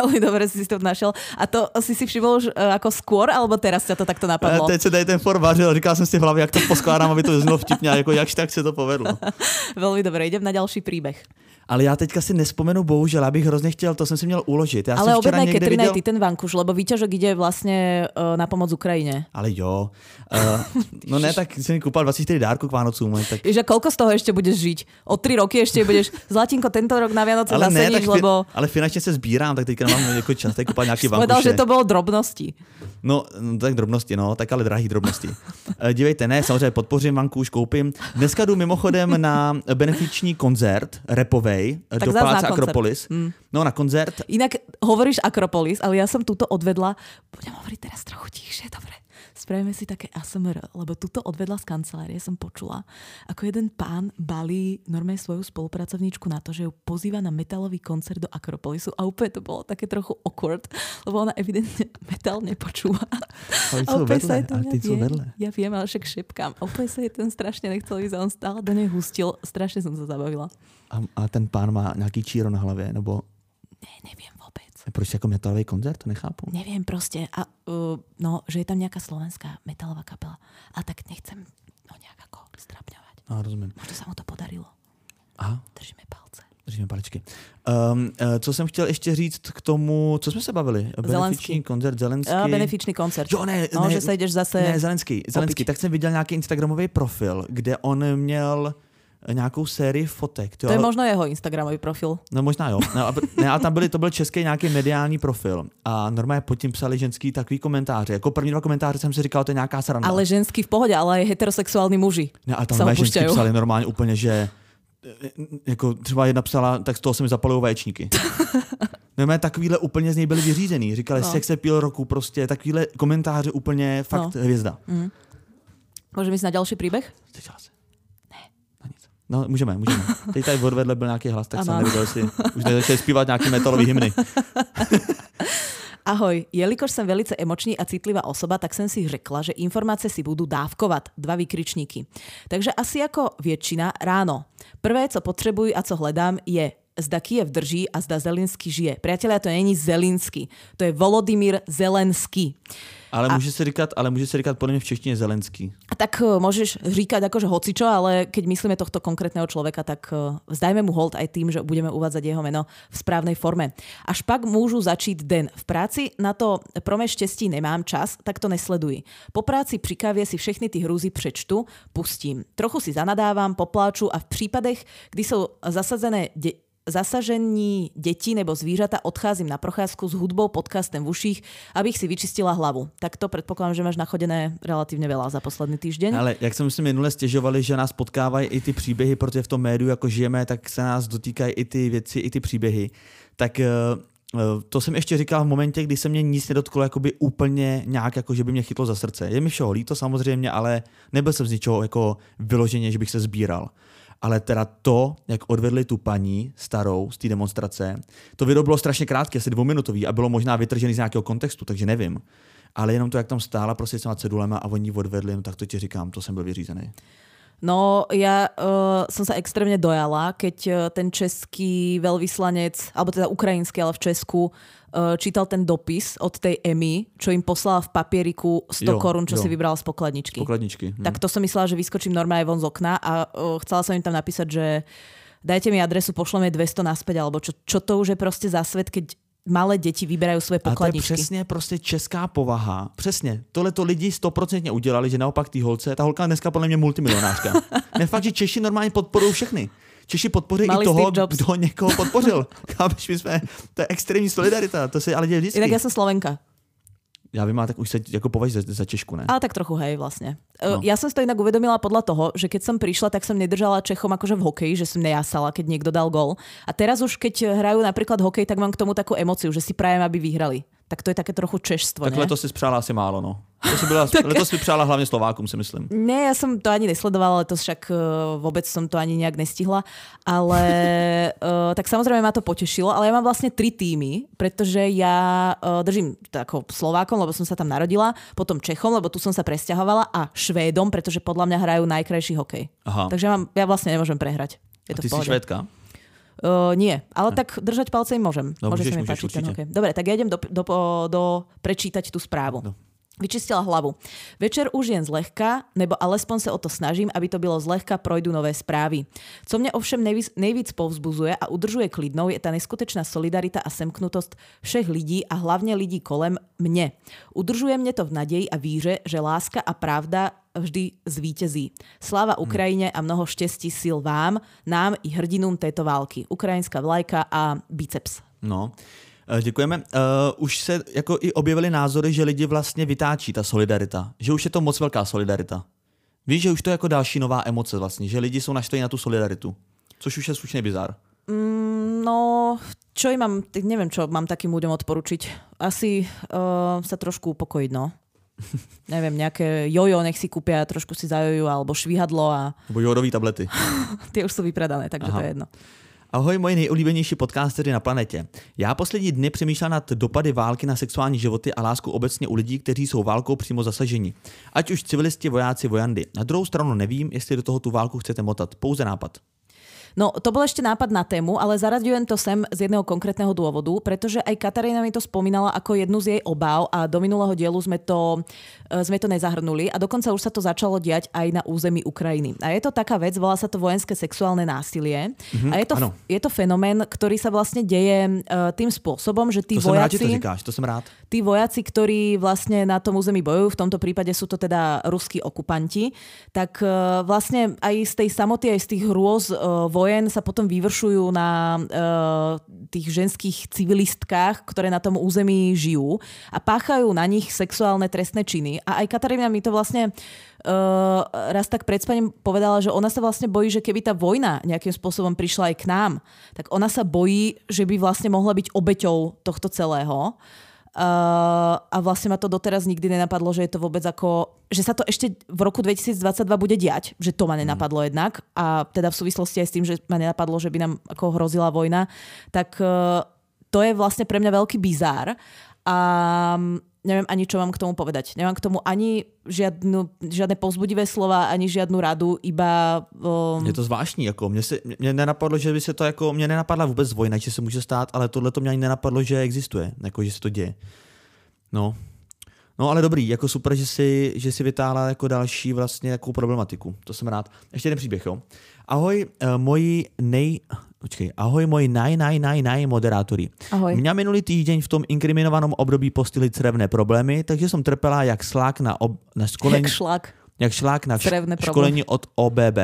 Speaker 1: Veľmi dobre si to našiel. A to si si všimol už uh, ako skôr, alebo teraz ťa to takto napadlo?
Speaker 2: teď se tady ten for vařil, říkal jsem si v hlavě, jak to poskládám, aby to znělo vtipně, jako jakž tak se to povedlo.
Speaker 1: Veľmi dobre, idem na ďalší príbeh.
Speaker 2: Ale já teďka si nespomenu, bohužel, já bych hrozně chtěl, to jsem si měl uložit. Já
Speaker 1: Ale objednaj
Speaker 2: někde
Speaker 1: Ketrina
Speaker 2: viděl...
Speaker 1: ty ten vankuš, lebo výťažok ide vlastne uh, na pomoc Ukrajine.
Speaker 2: Ale jo. Uh, no ne, tak jsem mi koupal 24 dárku k Vánocům, tak
Speaker 1: Že koľko z toho ešte budeš žiť? O tri roky ešte budeš... Zlatinko, tento rok na Vianoce
Speaker 2: ale
Speaker 1: zase
Speaker 2: ne, tak
Speaker 1: lebo...
Speaker 2: ale finančně se sbírám, tak teďka nemám jako čas, tak koupal nějaký
Speaker 1: Povedal,
Speaker 2: vankuše.
Speaker 1: že to bolo drobnosti.
Speaker 2: No, no, tak drobnosti, no, tak ale drahý drobnosti. Eh, Dívejte, ne, samozřejmě podpořím vanku, už koupím. Dneska jdu mimochodem na benefiční koncert, repovej, eh,
Speaker 1: Tak
Speaker 2: do
Speaker 1: koncert.
Speaker 2: Akropolis.
Speaker 1: Mm.
Speaker 2: No, na koncert.
Speaker 1: Inak hovoríš Akropolis, ale ja som túto odvedla... Budem hovoriť teraz trochu tichšie, dobre. Spravíme si také ASMR, lebo tuto odvedla z kancelárie som počula, ako jeden pán balí normálne svoju spolupracovníčku na to, že ju pozýva na metalový koncert do Akropolisu a úplne to bolo také trochu awkward, lebo ona evidentne metal nepočúva.
Speaker 2: Ale
Speaker 1: sa
Speaker 2: vedle,
Speaker 1: jej to,
Speaker 2: ale
Speaker 1: ja
Speaker 2: vedle.
Speaker 1: Ja viem, ale však šepkám. A úplne sa jej ten strašne nechcel ísť a on stále do nej hustil. Strašne som sa zabavila.
Speaker 2: A, a ten pán má nějaký číro na hlavě, nebo
Speaker 1: Ne, neviem vôbec.
Speaker 2: proč jako metalový koncert, to nechápu.
Speaker 1: Neviem proste. A, uh, no, že je tam nejaká slovenská metalová kapela. A tak nechcem no nejak ako strapňovať.
Speaker 2: No, rozumím.
Speaker 1: Možno sa mu to podarilo.
Speaker 2: Aha,
Speaker 1: Držíme palce.
Speaker 2: držíme paličky. Um, uh, co jsem chtěl ještě říct k tomu, co jsme se bavili? Benefiční koncert Zelenský.
Speaker 1: A benefičný koncert.
Speaker 2: Jo, ne,
Speaker 1: no,
Speaker 2: ne,
Speaker 1: že sa ideš zase...
Speaker 2: Ne, Zelenský, Zelenský. Tak jsem viděl nějaký Instagramový profil, kde on měl nějakou sérii fotek.
Speaker 1: To je možno jeho Instagramový profil.
Speaker 2: No možná jo. No, a, ne, ale tam byly, to byl český nějaký mediální profil. A normálně pod tím psali ženský takový komentáře. Jako první dva komentáře jsem si říkal, to je nějaká sranda.
Speaker 1: Ale ženský v pohode, ale aj heterosexuálni muži
Speaker 2: ne, a tam ženský psali normálně úplně, že e, jako třeba jedna psala, tak z toho se mi zapalují vaječníky. Normálně takovýhle úplně z něj byli vyřízený. Říkali,
Speaker 1: No.
Speaker 2: sex appeal roku, prostě takovýhle komentáře úplně fakt
Speaker 1: No.
Speaker 2: hvězda.
Speaker 1: Môžeme ísť na ďalší príbeh?
Speaker 2: No můžeme, můžeme. Teď tady odvedle byl nějaký hlas, tak
Speaker 1: Ano,
Speaker 2: jsem nevěděl, jestli už nezačali zpívat nějaký metalový hymny.
Speaker 1: Ahoj, jelikož som velice emoční a citlivá osoba, tak som si řekla, že informácie si budú dávkovať. Dva vykričníky. Takže asi ako väčšina ráno. Prvé, co potrebujú a co hledám, je zda Kiev drží a zda Zelinsky žije. Priatelia, to není Zelinsky, to je Volodymyr Zelenský.
Speaker 2: Ale může se říkat, ale může se říkat podle mě v češtině Zelenský.
Speaker 1: A tak eh, môžeš říkať akože hocičo, ale keď myslíme tohto konkrétneho človeka, tak eh, vzdajme mu hold aj tým, že budeme uvádzať jeho meno v správnej forme. Až pak môžu začít den. V práci na to prome štěstí nemám čas, tak to nesleduji. Po práci pri kávě si všechny ty hrúzy přečtu, pustím. Trochu si zanadávám, popláču a v prípadech, kdy sú zasazené de- zasažení detí nebo zvířata odcházím na procházku s hudbou, podcastem v uších, abych si vyčistila hlavu. Tak to predpokladám, že máš nachodené relatívne veľa za posledný týždeň.
Speaker 2: Ale jak jsme si minule stěžovali, že nás potkávají i ty příběhy, protože v tom médiu jako žijeme, tak se nás dotýkají i ty věci, i ty příběhy. Tak eh, eh, to jsem ještě říkal v momentě, kdy se mě nic nedotklo jakoby úplně nějak, jako že by mě chytlo za srdce. Je mi všeho líto samozřejmě, ale nebyl jsem z ničeho jako vyloženě, že bych se sbíral. Ale teda to, jak odvedli tu paní starou z té demonstrace, to video bylo strašně krátké, asi dvouminutový a bylo možná vytržený z nějakého kontextu, takže nevím. Ale jenom to, jak tam stála prostě s těma cedulema a oni odvedli, no tak to ti říkám, to jsem byl vyřízený.
Speaker 1: No, ja uh, som sa extrémne dojala, keď uh, ten český veľvyslanec, alebo teda ukrajinský, ale v Česku, uh, čítal ten dopis od tej Emy, čo im poslala v papieriku 100
Speaker 2: Jo,
Speaker 1: korún, čo
Speaker 2: jo.
Speaker 1: si vybral z pokladničky.
Speaker 2: Pokladničky. Hm.
Speaker 1: Tak to som myslela, že vyskočím normálne von z okna a uh, chcela som im tam napísať, že dajte mi adresu, pošleme 200 naspäť, alebo čo, čo to už je proste za svet, keď malé deti vyberajú svoje
Speaker 2: A to je
Speaker 1: pokladničky.
Speaker 2: přesně prostě česká povaha. Přesně. Tohle to lidi stoprocentně udělali, že naopak té holce, ta holka dneska podle mě multimilionářka. ne fakt, že Češi normálně podporují všechny. Češi podpoří i toho, kdo někoho podpořil. Chápeš, my jsme, to je extrémní solidarita, to se ale děje vždycky.
Speaker 1: Inak ja som Slovenka.
Speaker 2: Já vím, tak už se jako považuji za, za Češku, ne?
Speaker 1: Ale tak trochu, hej, vlastne.
Speaker 2: No.
Speaker 1: No. Ja som si to inak uvedomila podľa toho, že keď som prišla, tak som nedržala Čechom akože v hokeji, že som nejasala, keď niekto dal gol. A teraz už, keď hrajú napríklad hokej, tak mám k tomu takú emociu, že si prajem, aby vyhrali. Tak to je také trochu češstvo,
Speaker 2: Tak
Speaker 1: ne?
Speaker 2: letos si přála asi málo, no. To si byla, letos si přála hlavně Slovákům, si myslím.
Speaker 1: Nie, ja som to ani nesledovala, to však uh, vôbec som to ani nejak nestihla, ale uh, tak samozrejme ma to potešilo, ale ja mám vlastne tri týmy, pretože ja uh, držím ako Slovákom, lebo som sa tam narodila, potom Čechom, lebo tu som sa presťahovala a Švédom, pretože podľa mňa hrajú najkrajší hokej.
Speaker 2: Aha.
Speaker 1: Takže ja, mám, ja vlastne nemôžem prehrať. Je
Speaker 2: A
Speaker 1: to
Speaker 2: ty si. Švédka?
Speaker 1: Uh, nie, ale tak držať palce im môžem.
Speaker 2: No,
Speaker 1: Môže
Speaker 2: môžeš,
Speaker 1: sa mi páčiť ten hokej. Dobre, tak ja idem do, do, do, prečítať tú správu.
Speaker 2: No.
Speaker 1: Vyčistila hlavu. Večer už jen zlehka, nebo alespoň sa o to snažím, aby to bylo zlehka, projdu nové správy. Co mne ovšem nejvíc, nejvíc povzbuzuje a udržuje klidnou, je ta neskutečná solidarita a semknutost všech lidí a hlavně lidí kolem mne. Udržuje mne to v naději a víře, že láska a pravda vždy zvítězí. Sláva Ukrajine a mnoho štěstí sil vám, nám i hrdinům této války. Ukrajinská vlajka a biceps.
Speaker 2: No. Eh, Děkujeme. Uh, už se jako i objevily názory, že lidi vlastně vytáčí ta solidarita. Že už je to moc velká solidarita. Víš, že už to je jako další nová emoce vlastně, že lidi jsou naštvaní na tu solidaritu. Což už je slušný bizar.
Speaker 1: No, čo im mám, neviem, čo mám takým ľuďom odporučiť. Asi uh, sa trošku upokojiť, no. Neviem, nejaké jojo, nech si kúpia, trošku si zajojú, alebo švihadlo a
Speaker 2: Nebo jodové tablety.
Speaker 1: tie už sú vypredané, takže
Speaker 2: Aha.
Speaker 1: to je jedno.
Speaker 2: Ahoj, moji nejoblíbenější podcastery na planetě. Já poslední dny přemýšlel nad dopady války na sexuální životy a lásku obecně u lidí, kteří jsou válkou přímo zasaženi. Ať už civilisti, vojáci, vojandy. Na druhou stranu nevím, jestli do toho tu válku chcete motat. Pouze nápad.
Speaker 1: No, to bol ešte nápad na tému, ale zaraďujem to sem z jedného konkrétneho dôvodu, pretože aj Katarína mi to spomínala ako jednu z jej obáv a do minulého dielu sme to, e, sme to nezahrnuli a dokonca už sa to začalo diať aj na území Ukrajiny. A je to taká vec, volá sa to vojenské sexuálne násilie a je to, je to fenomén, ktorý sa vlastne deje e, tým spôsobom, že tí
Speaker 2: To jsem rád, že
Speaker 1: vojaci
Speaker 2: to říkáš, to jsem rád.
Speaker 1: tí vojaci, ktorí vlastne na tom území bojujú, v tomto prípade sú to teda ruskí okupanti, tak e, vlastne aj z tej samoty, aj z tých hrôz e, vojen sa potom vyvršujú na e, tých ženských civilistkách, ktoré na tom území žijú a páchajú na nich sexuálne trestné činy. A aj Katarína mi to vlastne uh, raz tak pred spaním povedala, že ona sa vlastne bojí, že keby tá vojna nejakým spôsobom prišla aj k nám, tak ona sa bojí, že by vlastne mohla byť obeťou tohto celého. Uh, a vlastne ma to doteraz nikdy nenapadlo, že je to vôbec ako, že sa to ešte v roku 2022 bude diať, že to ma nenapadlo jednak. A teda v súvislosti aj s tým, že ma nenapadlo, že by nám ako hrozila vojna, tak uh, to je vlastne pre mňa veľký bizár. A mm, neviem ani, čo mám k tomu povedať. Nemám k tomu ani žiadnu, žiadne povzbudivé slova, ani žiadnu radu, iba... Um,
Speaker 2: Je to zvláštní, jako mě, se, mě nenapadlo, že by se to jako, mě nenapadla vůbec vojna, že se může stát, ale tohle to mě ani nenapadlo, že existuje, jako že se to děje. No. No ale dobrý, jako super, že si, že si vytáhla jako další vlastně takovou problematiku. To jsem rád. Ještě jeden příběh, jo. Ahoj, uh, moji nej... Počkej, ahoj moji naj, naj, naj, naj moderátori.
Speaker 1: Ahoj.
Speaker 2: Mňa minulý týždeň v tom inkriminovanom období postihli crevné problémy, takže som trpela jak slák na, ob, na školení,
Speaker 1: jak šlak,
Speaker 2: jak šlák na
Speaker 1: Crevné
Speaker 2: školení od OBB.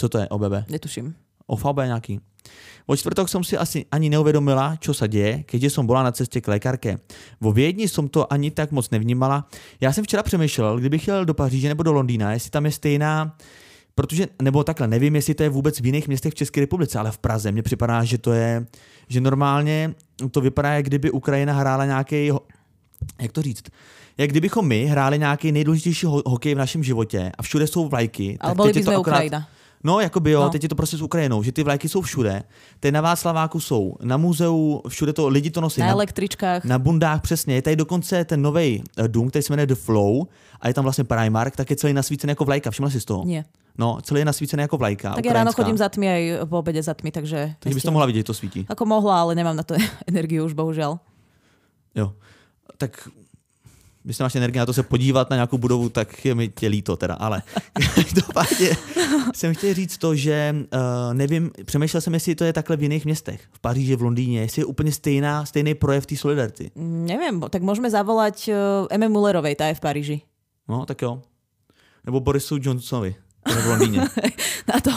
Speaker 2: Co to je OBB?
Speaker 1: netuším.
Speaker 2: OVB nejaký. Vo čtvrtok som si asi ani neuvedomila, čo sa deje, keďže som bola na ceste k lékarke. Vo Viedni som to ani tak moc nevnímala. Já jsem včera přemýšlel, kdybych jel do Paříže nebo do Londýna, jestli tam je stejná, protože, nebo takhle, nevím, jestli to je vůbec v jiných městech v České republice, ale v Praze mně připadá, že to je, že normálně to vypadá, jak kdyby Ukrajina hrála nějaký, jak to říct, jak kdybychom my hráli nějaký nejdůležitější ho- hokej v našem životě a všude jsou vlajky.
Speaker 1: Ale
Speaker 2: je
Speaker 1: by
Speaker 2: to akorát-
Speaker 1: Ukrajina.
Speaker 2: No, jako by jo,
Speaker 1: No.
Speaker 2: teď je to prostě s Ukrajinou, že ty vlajky jsou všude. Teď na Václaváku jsou, na muzeu, všude to, lidi to nosí.
Speaker 1: Na
Speaker 2: Na,
Speaker 1: električkách.
Speaker 2: na bundách přesně. Je tady dokonce ten nový dům, který se jmenuje The Flow a je tam vlastně Primark, tak je celý nasvícený jako vlajka. Všimla jsi z toho?
Speaker 1: Nie.
Speaker 2: No, celý je nasvícený jako vlajka.
Speaker 1: Tak ja ráno
Speaker 2: ukrajinská.
Speaker 1: chodím za tmy aj po obede za tmy, takže...
Speaker 2: Takže bys to mohla vidět, že to svítí.
Speaker 1: Ako mohla, ale nemám na to energiu už, bohužiaľ.
Speaker 2: Jo. Tak Když máš energii na to se podívat na nějakou budovu, tak je mi tě líto teda, ale každopádně jsem chtěl říct to, že uh, nevím, přemýšlel jsem, jestli to je takhle v jiných městech, v Paříži, v Londýně, jestli je úplně stejná, stejný projev té solidarity.
Speaker 1: Neviem, tak môžeme zavolať uh, Eme Mullerovej, tá je v Paríži.
Speaker 2: No, tak jo. Nebo Borisu Johnsonovi. V Londýně.
Speaker 1: na, to,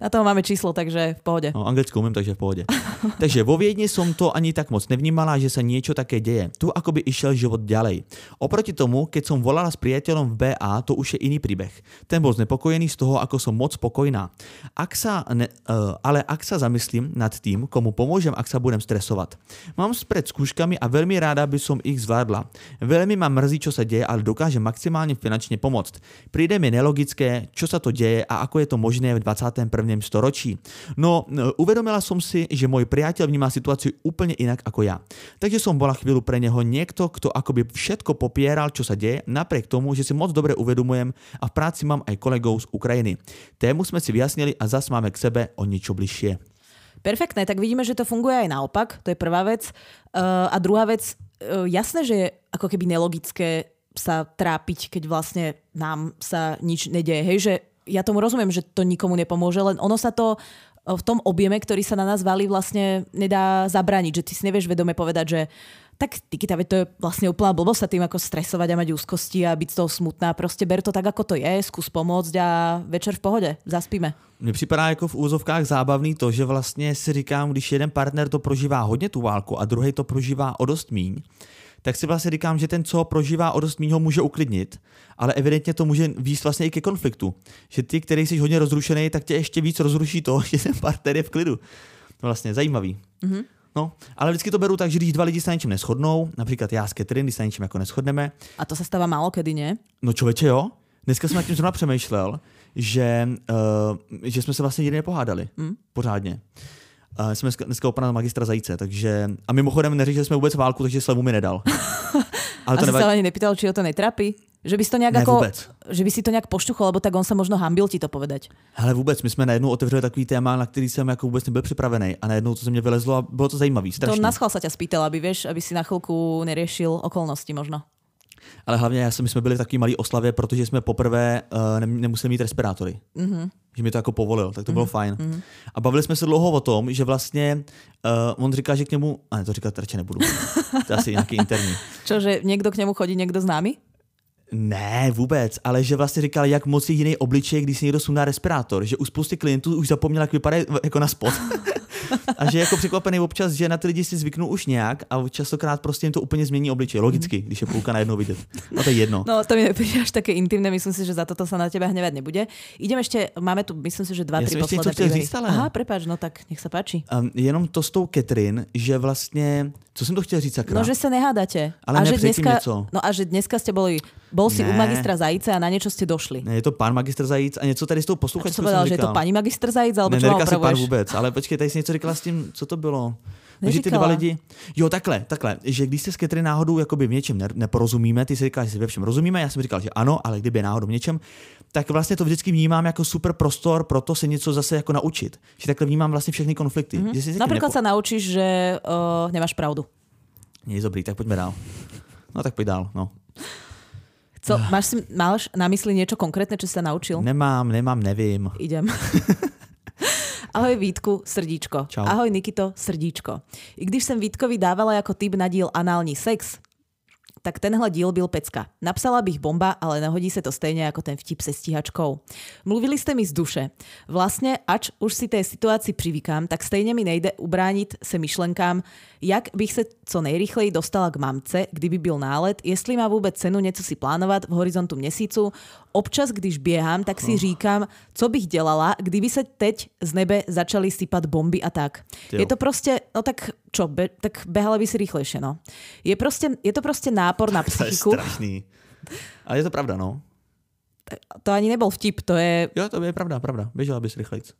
Speaker 1: na toho máme číslo, takže v pohode.
Speaker 2: No, anglicky umím, takže v pohode. takže vo Viedni som to ani tak moc nevnímala, že sa niečo také deje. Tu akoby išiel život ďalej. Oproti tomu, keď som volala s priateľom v BA, to už je iný príbeh. Ten bol znepokojený z toho, ako som moc spokojná. Ak sa ne, uh, ale ak sa zamyslím nad tým, komu pomôžem, ak sa budem stresovať. Mám spred skúškami a veľmi ráda by som ich zvládla. Veľmi ma mrzí, čo sa deje, ale dokážem maximálne finančne pomôcť. Príde mi nelogické, čo sa to deje a ako je to možné v 21. storočí. No, e, uvedomila som si, že môj priateľ vníma situáciu úplne inak ako ja. Takže som bola chvíľu pre neho niekto, kto akoby všetko popieral, čo sa deje, napriek tomu, že si moc dobre uvedomujem a v práci mám aj kolegov z Ukrajiny. Tému sme si vyjasnili a zas máme k sebe o niečo bližšie.
Speaker 1: Perfektné, tak vidíme, že to funguje aj naopak, to je prvá vec. Uh, a druhá vec, uh, jasné, že je ako keby nelogické sa trápiť, keď vlastne nám sa nič nedeje. Hej, že ja tomu rozumiem, že to nikomu nepomôže, len ono sa to v tom objeme, ktorý sa na nás valí, vlastne nedá zabraniť, že ty si nevieš vedome povedať, že tak Tikita, to je vlastne úplná blbosť sa tým ako stresovať a mať úzkosti a byť z toho smutná. Proste ber to tak, ako to je, skús pomôcť a večer v pohode, zaspíme.
Speaker 2: Mně připadá jako v úzovkách zábavný to, že vlastně si říkám, když jeden partner to prožívá hodně tu válku a druhý to prožívá o dost míň, tak si vlastně říkám, že ten, co prožívá o dost ho může uklidnit, ale evidentně to může výjít vlastně i ke konfliktu. Že ty, který jsi hodně rozrušený, tak tě ještě víc rozruší to, že ten partner je v klidu. Vlastně zajímavý. Mm-hmm. No, ale vždycky to beru tak, že když dva lidi se na něčem neschodnou, například já s Catherine, když se na něčem jako neschodneme.
Speaker 1: A to se stává málo kedy, ne?
Speaker 2: No člověče, jo. Dneska jsem nad tím zrovna přemýšlel, že, uh, že jsme se vlastně nikdy nepohádali. Mm. Pořádně. Uh, jsme dneska opravdu magistra Zajíce, takže... A mimochodem neřekli jsme vůbec válku, takže slevu mi nedal.
Speaker 1: Ale to a sa ani nepýtal, či ho to netrapí? Že by si to nejak
Speaker 2: ne,
Speaker 1: ako,
Speaker 2: vůbec.
Speaker 1: že by si to nejak poštuchol, lebo tak on sa možno hambil ti to povedať.
Speaker 2: Hele vůbec, my jsme najednou otevřeli takový téma, na který jsem jako vůbec nebyl připravený a najednou to ze mě vylezlo a bylo to zajímavý, strašně.
Speaker 1: To naschval sa ťa spýtal, aby vieš, aby si na chvilku neriešil okolnosti možno.
Speaker 2: Ale hlavně já jsem, my jsme byli v takové malé oslavě, protože jsme poprvé uh, nemuseli mít respirátory. Mm-hmm. Že mi to jako povolil, tak to mm-hmm. bylo fajn. Mm-hmm. A bavili jsme se dlouho o tom, že vlastně uh, on říká, že k němu, a ne, to říkat radši nebudu, to je asi nějaký interní.
Speaker 1: Čo, že někdo k němu chodí, někdo známý?
Speaker 2: Ne, vůbec, ale že vlastně říkal, jak moc je jiný obličej, když si někdo sundá respirátor, že u spousty klientů už zapomněl, jak vypadá jako na spot. a že jako překvapený občas, že na ty lidi si zvyknou už nějak a častokrát prostě jim to úplně změní obličej. Logicky, když je půlka najednou vidět. No to je jedno.
Speaker 1: No to mi nepríde až také intimné, myslím si, že za toto sa na teba hnevať nebude. Idem ešte, máme tu, myslím si, že dva,
Speaker 2: Já
Speaker 1: tri posledné
Speaker 2: príbehy.
Speaker 1: Aha, prepáč, no tak nech sa páči.
Speaker 2: Um, jenom to s tou Catherine, že vlastně, co jsem to chtěl říct sakra?
Speaker 1: No, že sa nehádate.
Speaker 2: Ale
Speaker 1: a
Speaker 2: že
Speaker 1: dneska,
Speaker 2: něco.
Speaker 1: No a že dneska ste boli, bol si ne. u magistra Zajíce a na niečo ste došli.
Speaker 2: Ne, je to pán magistr Zajíc a něco tady s tou posluchačkou
Speaker 1: jsem povedal, že je to paní magistr Zajíc, alebo
Speaker 2: ne,
Speaker 1: čo
Speaker 2: ma pán vůbec, ale počkej, tady si něco říkala s tím, co to bylo? Neříkala. Že ty dva lidi, jo takhle, takhle, že když se s Ketry náhodou jakoby v něčem neporozumíme, ty si říkáš, že si ve všem rozumíme, já jsem říkal, že ano, ale kdyby je náhodou v něčem, tak vlastně to vždycky vnímám jako super prostor pro to se něco zase jako naučit. Že takhle vnímám vlastně všechny konflikty. Že si
Speaker 1: Například nepo... se naučíš, že uh, nemáš pravdu.
Speaker 2: Nie dobrý, tak pojďme dál. No tak pojď dál, no.
Speaker 1: Co, máš, si, máš na mysli niečo konkrétne, čo sa naučil?
Speaker 2: Nemám, nemám, nevím.
Speaker 1: Idem. Ahoj Vítku, srdíčko.
Speaker 2: Čau.
Speaker 1: Ahoj Nikito, srdíčko. I když jsem Vítkovi dávala jako typ na díl anální sex, tak tenhle díl byl pecka. Napsala bych bomba, ale nehodí se to stejně jako ten vtip se stíhačkou. Mluvili jste mi z duše. Vlastně, ač už si té situaci přivykám, tak stejně mi nejde ubránit se myšlenkám, jak bych se co nejrychleji dostala k mamce, kdyby byl nálet, jestli má vůbec cenu něco si plánovat v horizontu měsícu. Občas, když běhám, tak si říkám, co bych dělala, kdyby se teď z nebe začaly sypat bomby a tak. Jo. Je to prostě, no tak čo, be, tak behala by si rýchlejšie, no. Je, prostě, je to prostě nápor na psychiku.
Speaker 2: To je strašný. Ale je to pravda, no.
Speaker 1: To ani nebol vtip, to je...
Speaker 2: Jo, to je pravda, pravda. Běžela bys rychlejc.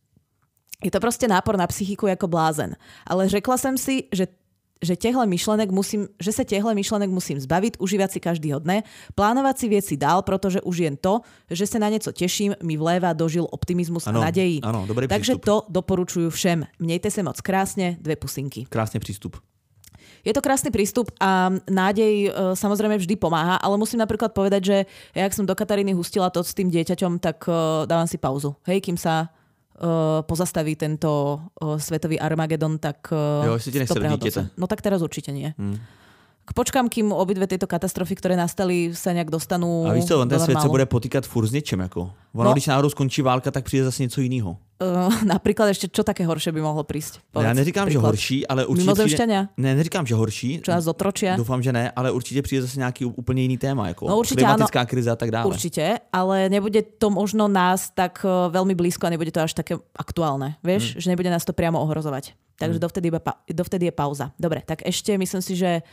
Speaker 1: Je to prostě nápor na psychiku jako blázen. Ale řekla jsem si, že že tehle myšlenek musím, že sa tehle myšlenek musím zbaviť, užívať si každý dne, plánovať si veci dál, protože už jen to, že sa na něco teším, mi vléva dožil optimizmus
Speaker 2: ano,
Speaker 1: a nadeji.
Speaker 2: Ano, dobrý
Speaker 1: Takže
Speaker 2: přístup.
Speaker 1: to doporučuju všem. Mějte se moc krásně, dve pusinky.
Speaker 2: Krásně přístup.
Speaker 1: Je to krásny prístup a nádej e, samozrejme vždy pomáha, ale musím napríklad povedať, že ja, ak som do Kataríny hustila to s tým dieťaťom, tak e, dávam si pauzu. Hej, kým sa pozastaví tento e, svetový Armagedon, tak e,
Speaker 2: Jo, jestli ti nechce
Speaker 1: to. No tak teraz určite nie.
Speaker 2: Hmm.
Speaker 1: Počkám, kým obidve tieto katastrofy, ktoré nastali, sa nejak dostanú
Speaker 2: A víš co, on ten svět se
Speaker 1: normálu.
Speaker 2: bude potýkat furt s něčím. Jako. Ono,
Speaker 1: No.
Speaker 2: když náhodou skončí válka, tak přijde zase něco jiného.
Speaker 1: Uh, napríklad ešte čo také horšie by mohlo prísť?
Speaker 2: No,
Speaker 1: Povedz
Speaker 2: neříkám, že
Speaker 1: príklad.
Speaker 2: horší, ale určitě přijde...
Speaker 1: Mimozemšťania?
Speaker 2: Ne, neříkám, že horší.
Speaker 1: Čo nás zotročia?
Speaker 2: Doufám, že ne, ale určitě přijde zase nějaký úplně jiný téma, jako
Speaker 1: No, určitě
Speaker 2: klimatická krize a tak dále.
Speaker 1: Určite, ale nebude to možno nás tak uh, veľmi blízko a nebude to až také aktuálne. Vieš, že nebude nás to priamo ohrozovať. Takže dovtedy, iba pa- dovtedy je pauza. Dobre, tak ešte myslím si, že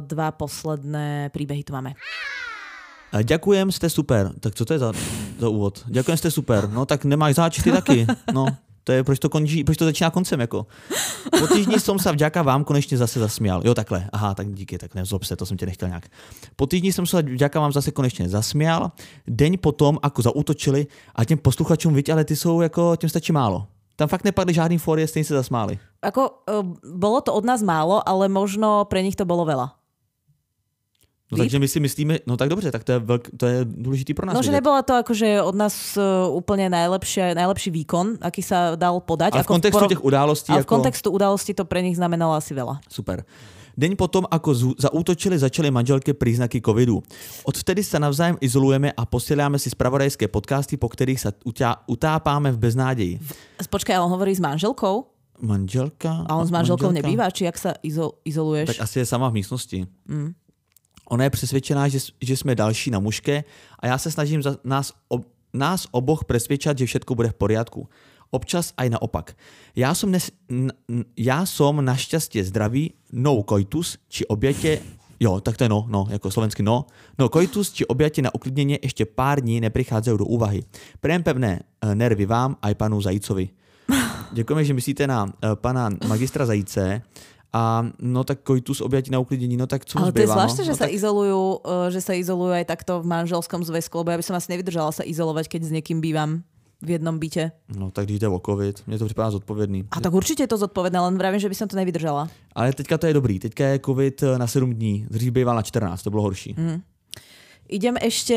Speaker 1: dva posledné príbehy tu máme.
Speaker 2: A Ďakujem, jste super. Tak co to je za, za úvod? Ďakujem, jste super. No tak nemáš záč ty taky. No, to je, proč to končí, proč to začíná koncem, jako. Po týždni som sa vďaka vám konečne zase zasmial. Jo, takhle. Aha, tak díky, tak nezlob se, to jsem tě nechtěl nějak. Po týždni som sa vďaka vám zase konečne zasmial. Deň potom, ako zautočili a těm posluchačům, viď, ale ty jsou jako, těm stačí málo. Tam fakt nepadly žádný fórie, stejně se zasmáli.
Speaker 1: Ako, uh, bolo to od nás málo, ale možno pre nich to bolo veľa.
Speaker 2: No, takže my si myslíme, no tak dobře, tak to je, velk, to je důležitý pro nás.
Speaker 1: No, že nebola to akože od nás uh, úplne najlepšie, najlepší výkon, aký sa dal podať.
Speaker 2: Ale v
Speaker 1: ako
Speaker 2: kontextu
Speaker 1: poro-
Speaker 2: těch událostí,
Speaker 1: Ale v
Speaker 2: jako...
Speaker 1: kontextu udalosti to pre nich znamenalo asi veľa.
Speaker 2: Super. Deň potom, ako zaútočili, začaly manželky príznaky covidu. Odvtedy sa navzájem izolujeme a posieláme si spravodajské podcasty, po ktorých sa utápáme v beznádeji.
Speaker 1: Počkaj, on hovorí s manželkou?
Speaker 2: Manželka?
Speaker 1: A on s manželkou
Speaker 2: manželka?
Speaker 1: nebýva? Či jak sa izo- izoluješ?
Speaker 2: Tak asi je sama v místnosti.
Speaker 1: Mm.
Speaker 2: Ona je přesvědčená, že, že jsme další na mužke a já se snažím za nás, ob, nás oboch presvedčať, že všetko bude v poriadku. Občas aj naopak. Já som, nes, n, já som našťastie zdravý, no coitus, či objatě, jo, tak to je no, no, jako slovensky no, no coitus, či objatě na uklidnění ještě pár dní neprichádzajú do úvahy. Prejem pevné eh, nervy vám aj panu Zajícovi. Děkujeme, že myslíte na uh, pana magistra Zajíce. A no tak koitus objatí na uklidnění, no tak co
Speaker 1: ale to je
Speaker 2: zbývá,
Speaker 1: zvláštne,
Speaker 2: no?
Speaker 1: že
Speaker 2: no,
Speaker 1: sa
Speaker 2: tak...
Speaker 1: izolujú, uh, že sa izolujú aj takto v manželskom zväzku, lebo ja by som asi nevydržala sa izolovať, keď s niekým bývam v jednom byte.
Speaker 2: No tak jde o covid, mně to připadá zodpovědný.
Speaker 1: A tak určite je to zodpovedné, len vravím, že by som to nevydržala.
Speaker 2: Ale teďka to je dobrý, teďka je covid eh, na 7 dní, dřív býval na 14, to bylo horší.
Speaker 1: Mm. Idem ešte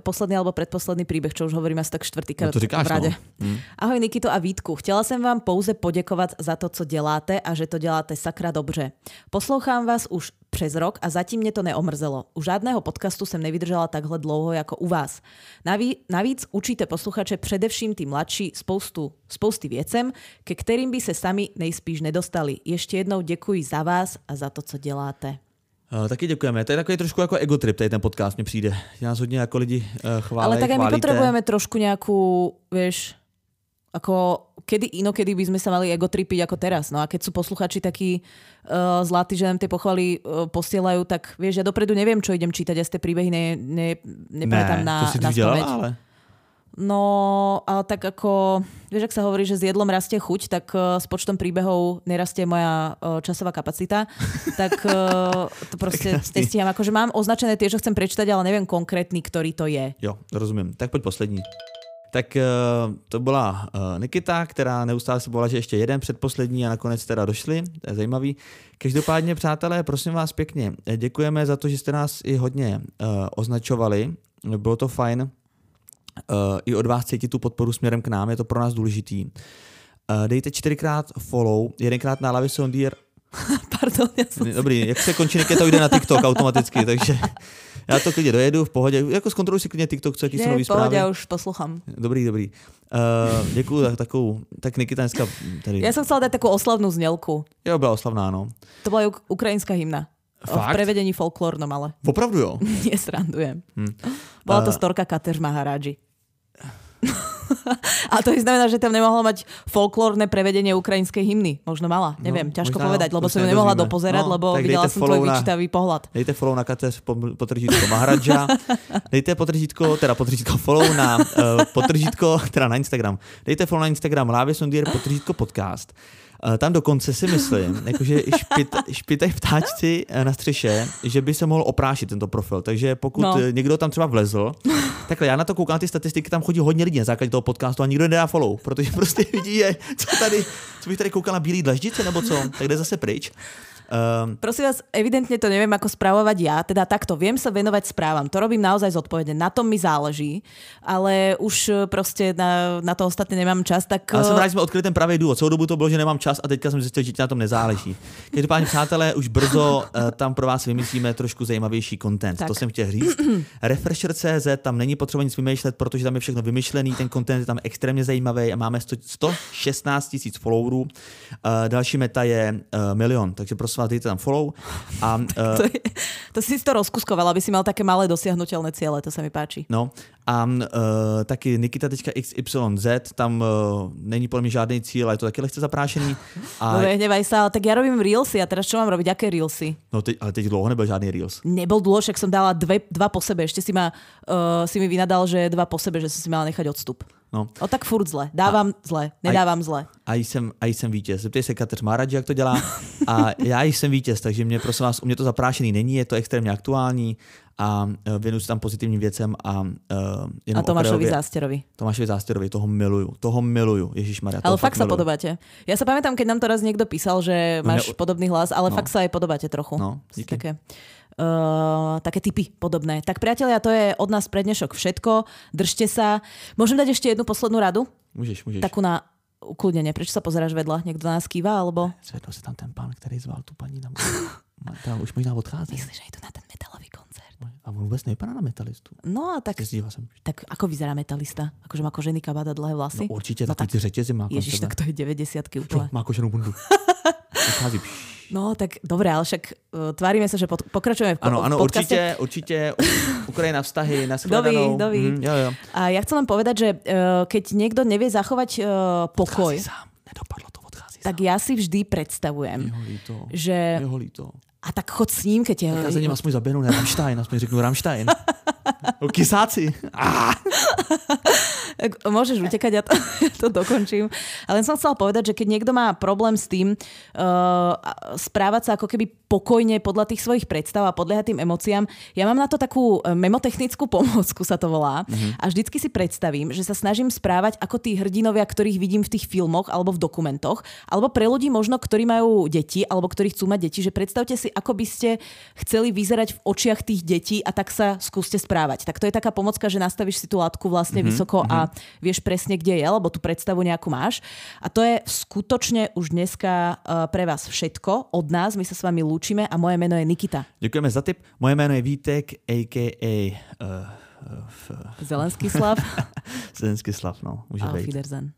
Speaker 1: posledný alebo predposledný príbeh, čo už hovorím asi tak štvrtýkrát
Speaker 2: No to říkáš,
Speaker 1: v rade.
Speaker 2: no. Hm.
Speaker 1: Ahoj Nikito a Vítku. Chtěla jsem vám pouze poděkovat za to, co děláte a že to děláte sakra dobře. Poslouchám vás už přes rok a zatím mě to neomrzelo. U žádného podcastu jsem nevydržela takhle dlouho jako u vás. Naví, navíc učíte posluchače především ty mladší spoustu, spousty věcem, ke kterým by se sami nejspíš nedostali. Ještě jednou děkuji za vás a za to, co děláte.
Speaker 2: Uh, taky děkujeme. To je takový trošku jako egotrip, tady ten podcast mně přijde. Nás hodně jako lidi uh, chválí,
Speaker 1: Ale tak aj my potrebujeme trošku nejakú, vieš, ako kedy inokedy by sme sa mali egotripiť ako teraz. No a keď sú posluchači takí uh, zlatí, že nám tie pochvaly uh, posielajú, tak vieš, ja dopredu neviem, čo idem čítať, ja z tie príbehy ne, ne, nepamätám
Speaker 2: ne,
Speaker 1: na,
Speaker 2: to si
Speaker 1: na spamäť.
Speaker 2: ale...
Speaker 1: No, ale tak ako, vieš, ak sa hovorí, že s jedlom rastie chuť, tak uh, s počtom príbehov nerastie moja uh, časová kapacita. tak uh, to proste nestíham. Akože mám označené tie, čo chcem prečítať, ale neviem konkrétny, ktorý to je.
Speaker 2: Jo, rozumím. Tak pojď poslední. Tak to byla Nikita, která neustále se bola, že ještě jeden předposlední a nakonec teda došli. To je zajímavý. Každopádně, přátelé, prosím vás pěkně, děkujeme za to, že jste nás i hodně označovali. Bylo to fajn. Uh, I od vás cítit tu podporu směrem k nám, je to pro nás důležitý. Uh, dejte čtyřikrát follow, jedenkrát na Lavi Sondier.
Speaker 1: Pardon, ja som
Speaker 2: Dobrý, jak se končí Nikita, jde na TikTok automaticky, takže já to klidně dojedu v pohodě. Jako zkontroluj si klidně TikTok, co jaký jsou nový
Speaker 1: v
Speaker 2: zprávy.
Speaker 1: ja už posluchám.
Speaker 2: Dobrý, dobrý. Uh, děkuju za takovou, tak Nikita dneska tady,
Speaker 1: Ja som chcela dať takú oslavnú znelku.
Speaker 2: jo, byla oslavná, no.
Speaker 1: To bola uk- ukrajinská hymna. V
Speaker 2: Fakt?
Speaker 1: prevedení folklórnom, ale
Speaker 2: Opravdu jo.
Speaker 1: nie srandujem.
Speaker 2: Hm.
Speaker 1: Bola to storka Kateř Maharadži. A to znamená, že tam nemohla mať folklórne prevedenie ukrajinskej hymny. Možno mala, neviem, ťažko
Speaker 2: No, možná
Speaker 1: povedať, lebo som ju nemohla dopozerať,
Speaker 2: No,
Speaker 1: lebo videla som tvoj
Speaker 2: na-
Speaker 1: vyčítavý pohľad.
Speaker 2: Dejte follow na po- potržítko Mahradža. Dejte potržítko, teda potržítko follow na uh, potržítko, teda na Instagram. Dejte follow na Instagram Lávě Sondier potržítko podcast. Uh, tam dokonce si myslím, jakože špit, špitej ptáčci eh, na střeše, že by se mohl oprášit tento profil. Takže pokud
Speaker 1: No.
Speaker 2: no. někdo tam třeba vlezl, takhle já na to koukám ty statistiky, tam chodí hodně lidí na základě toho podcastu a nikdo nedá follow, protože prostě vidí, že co tady, co bych tady koukal na bílý dlaždice nebo co, tak jde zase pryč. Um,
Speaker 1: Prosím vás, evidentne to neviem, ako správovať ja. Teda takto, viem sa venovať správam. To robím naozaj zodpovedne. Na tom mi záleží. Ale už e, proste na, na to ostatné nemám čas. Tak...
Speaker 2: ale som
Speaker 1: e,
Speaker 2: rád, že jsme odkryli ten pravý důvod. Celou dobu to bylo, že nemám čas a teďka jsem zjistil, že ti na tom nezáleží. Každopádně, přátelé, už brzo uh, tam pro vás vymyslíme trošku zajímavější content.
Speaker 1: Tak.
Speaker 2: To jsem chtěl říct. Refresher.cz, tam není potřeba nic vymýšlet, protože tam je všechno vymyšlený, ten content je tam extrémně zajímavý a máme 100, 116 tisíc followerů. Uh, další meta je uh, milion, takže prosím vás, dejte tam follow. A, uh,
Speaker 1: to, je, to si to rozkuskoval, aby si mal také malé dosiahnutelné ciele. To sa mi páči.
Speaker 2: No a uh, taky Nikita.xyz, tam uh, není mě žádný cíl, ale je to taky lehce zaprášený. A,
Speaker 1: No nehnevaj sa, ale tak ja robím reelsy a teraz čo mám robiť? Aké reelsy?
Speaker 2: no teď, ale teď dlouho nebyl žádný Reels.
Speaker 1: Nebol dlho, však som dala dve, dva po sebe. Ešte si, ma, uh, si mi vynadal, že dva po sebe, že som si mala nechať odstup.
Speaker 2: No.
Speaker 1: O tak furt zle. Dávam zle. Nedávam zle.
Speaker 2: A jsem, a jsem vítěz. Zeptej se Kateř Maradži, jak to dělá. A já jsem vítěz, takže mě prosím vás, u mě to zaprášený není, je to extrémně aktuální a uh, věnuju se tam pozitivním věcem a uh, jenom
Speaker 1: A Tomášovi Zásterovi.
Speaker 2: Tomášovi Zástěrovi, toho miluju, toho miluju, Ježíš Maria.
Speaker 1: Ale fakt sa podobáte. Ja sa pamätám, keď nám to raz niekto písal, že
Speaker 2: No
Speaker 1: máš
Speaker 2: ne-
Speaker 1: podobný hlas, ale
Speaker 2: no.
Speaker 1: fakt sa aj podobáte trochu.
Speaker 2: No, díky.
Speaker 1: také, uh, také typy podobné. Tak priatelia, to je od nás pre dnešok všetko. Držte sa. Môžem dať ešte jednu poslednú radu?
Speaker 2: Můžeš, můžeš.
Speaker 1: Takú na ukludnenie. Prečo sa pozeráš vedľa? Niekto nás kýva, alebo...
Speaker 2: Zvedl se tam ten pán, který zval tu paní na Tam už možná odchází.
Speaker 1: Myslíš, že idú na ten metalový koncert?
Speaker 2: A on vůbec nevypadá na metalistu.
Speaker 1: No a tak,
Speaker 2: jsem.
Speaker 1: tak ako vyzerá metalista? Akože má kožený kabát a dlhé
Speaker 2: No
Speaker 1: vlasy? No
Speaker 2: no, takový ty řetězy má.
Speaker 1: Ježiš, tak to je 90
Speaker 2: Čo,
Speaker 1: úplne.
Speaker 2: má koženou bundu.
Speaker 1: No tak dobre, ale však uh, tvárime sa, že pod, pokračujeme v,
Speaker 2: ano,
Speaker 1: podcaste.
Speaker 2: určitě, určitě. Ukrajina vztahy, nashledanou.
Speaker 1: doví.
Speaker 2: Mhm, jo, jo.
Speaker 1: A ja chcem len povedať, že uh, keď niekto nevie zachovať uh, pokoj,
Speaker 2: Odchází sám. Nedopadlo to, odchází
Speaker 1: tak
Speaker 2: sám.
Speaker 1: ja si vždy predstavujem,
Speaker 2: Jeho líto.
Speaker 1: že
Speaker 2: Jeho líto.
Speaker 1: a tak chod s ním, keď je...
Speaker 2: Já za ním aspoň zaběhnu, ne Rammstein, aspoň řeknu Rammstein. O kysáci. Ah,
Speaker 1: Môžeš utekať, ja to, to dokončím. Ale som chcela povedať, že keď niekto má problém s tým uh, správať sa ako keby pokojne podľa tých svojich predstav a podliehať tým emóciám, ja mám na to takú eh, memotechnickú pomôcku, sa to volá. A vždycky si predstavím, že sa snažím správať ako tí hrdinovia, ktorých vidím v tých filmoch alebo v dokumentoch, alebo pre ľudí možno, ktorí majú deti alebo ktorí chcú mať deti, že predstavte si, ako by ste chceli vyzerať v očiach tých detí a tak sa skúste správať. Tak to je taká pomocka, že nastavíš si tú látku vlastne mm-hmm, vysoko a vieš presne, kde je, lebo tú predstavu nejakú máš. A to je skutočne už dneska uh, pre vás všetko od nás. My sa s vami lúčime a moje meno je Nikita.
Speaker 2: Děkujeme za tip. Moje jméno je Vítek, a.k.a. Uh, uh,
Speaker 1: Zelenský slav
Speaker 2: Zelenský slav, no, může
Speaker 1: a
Speaker 2: být.
Speaker 1: Fiderzen.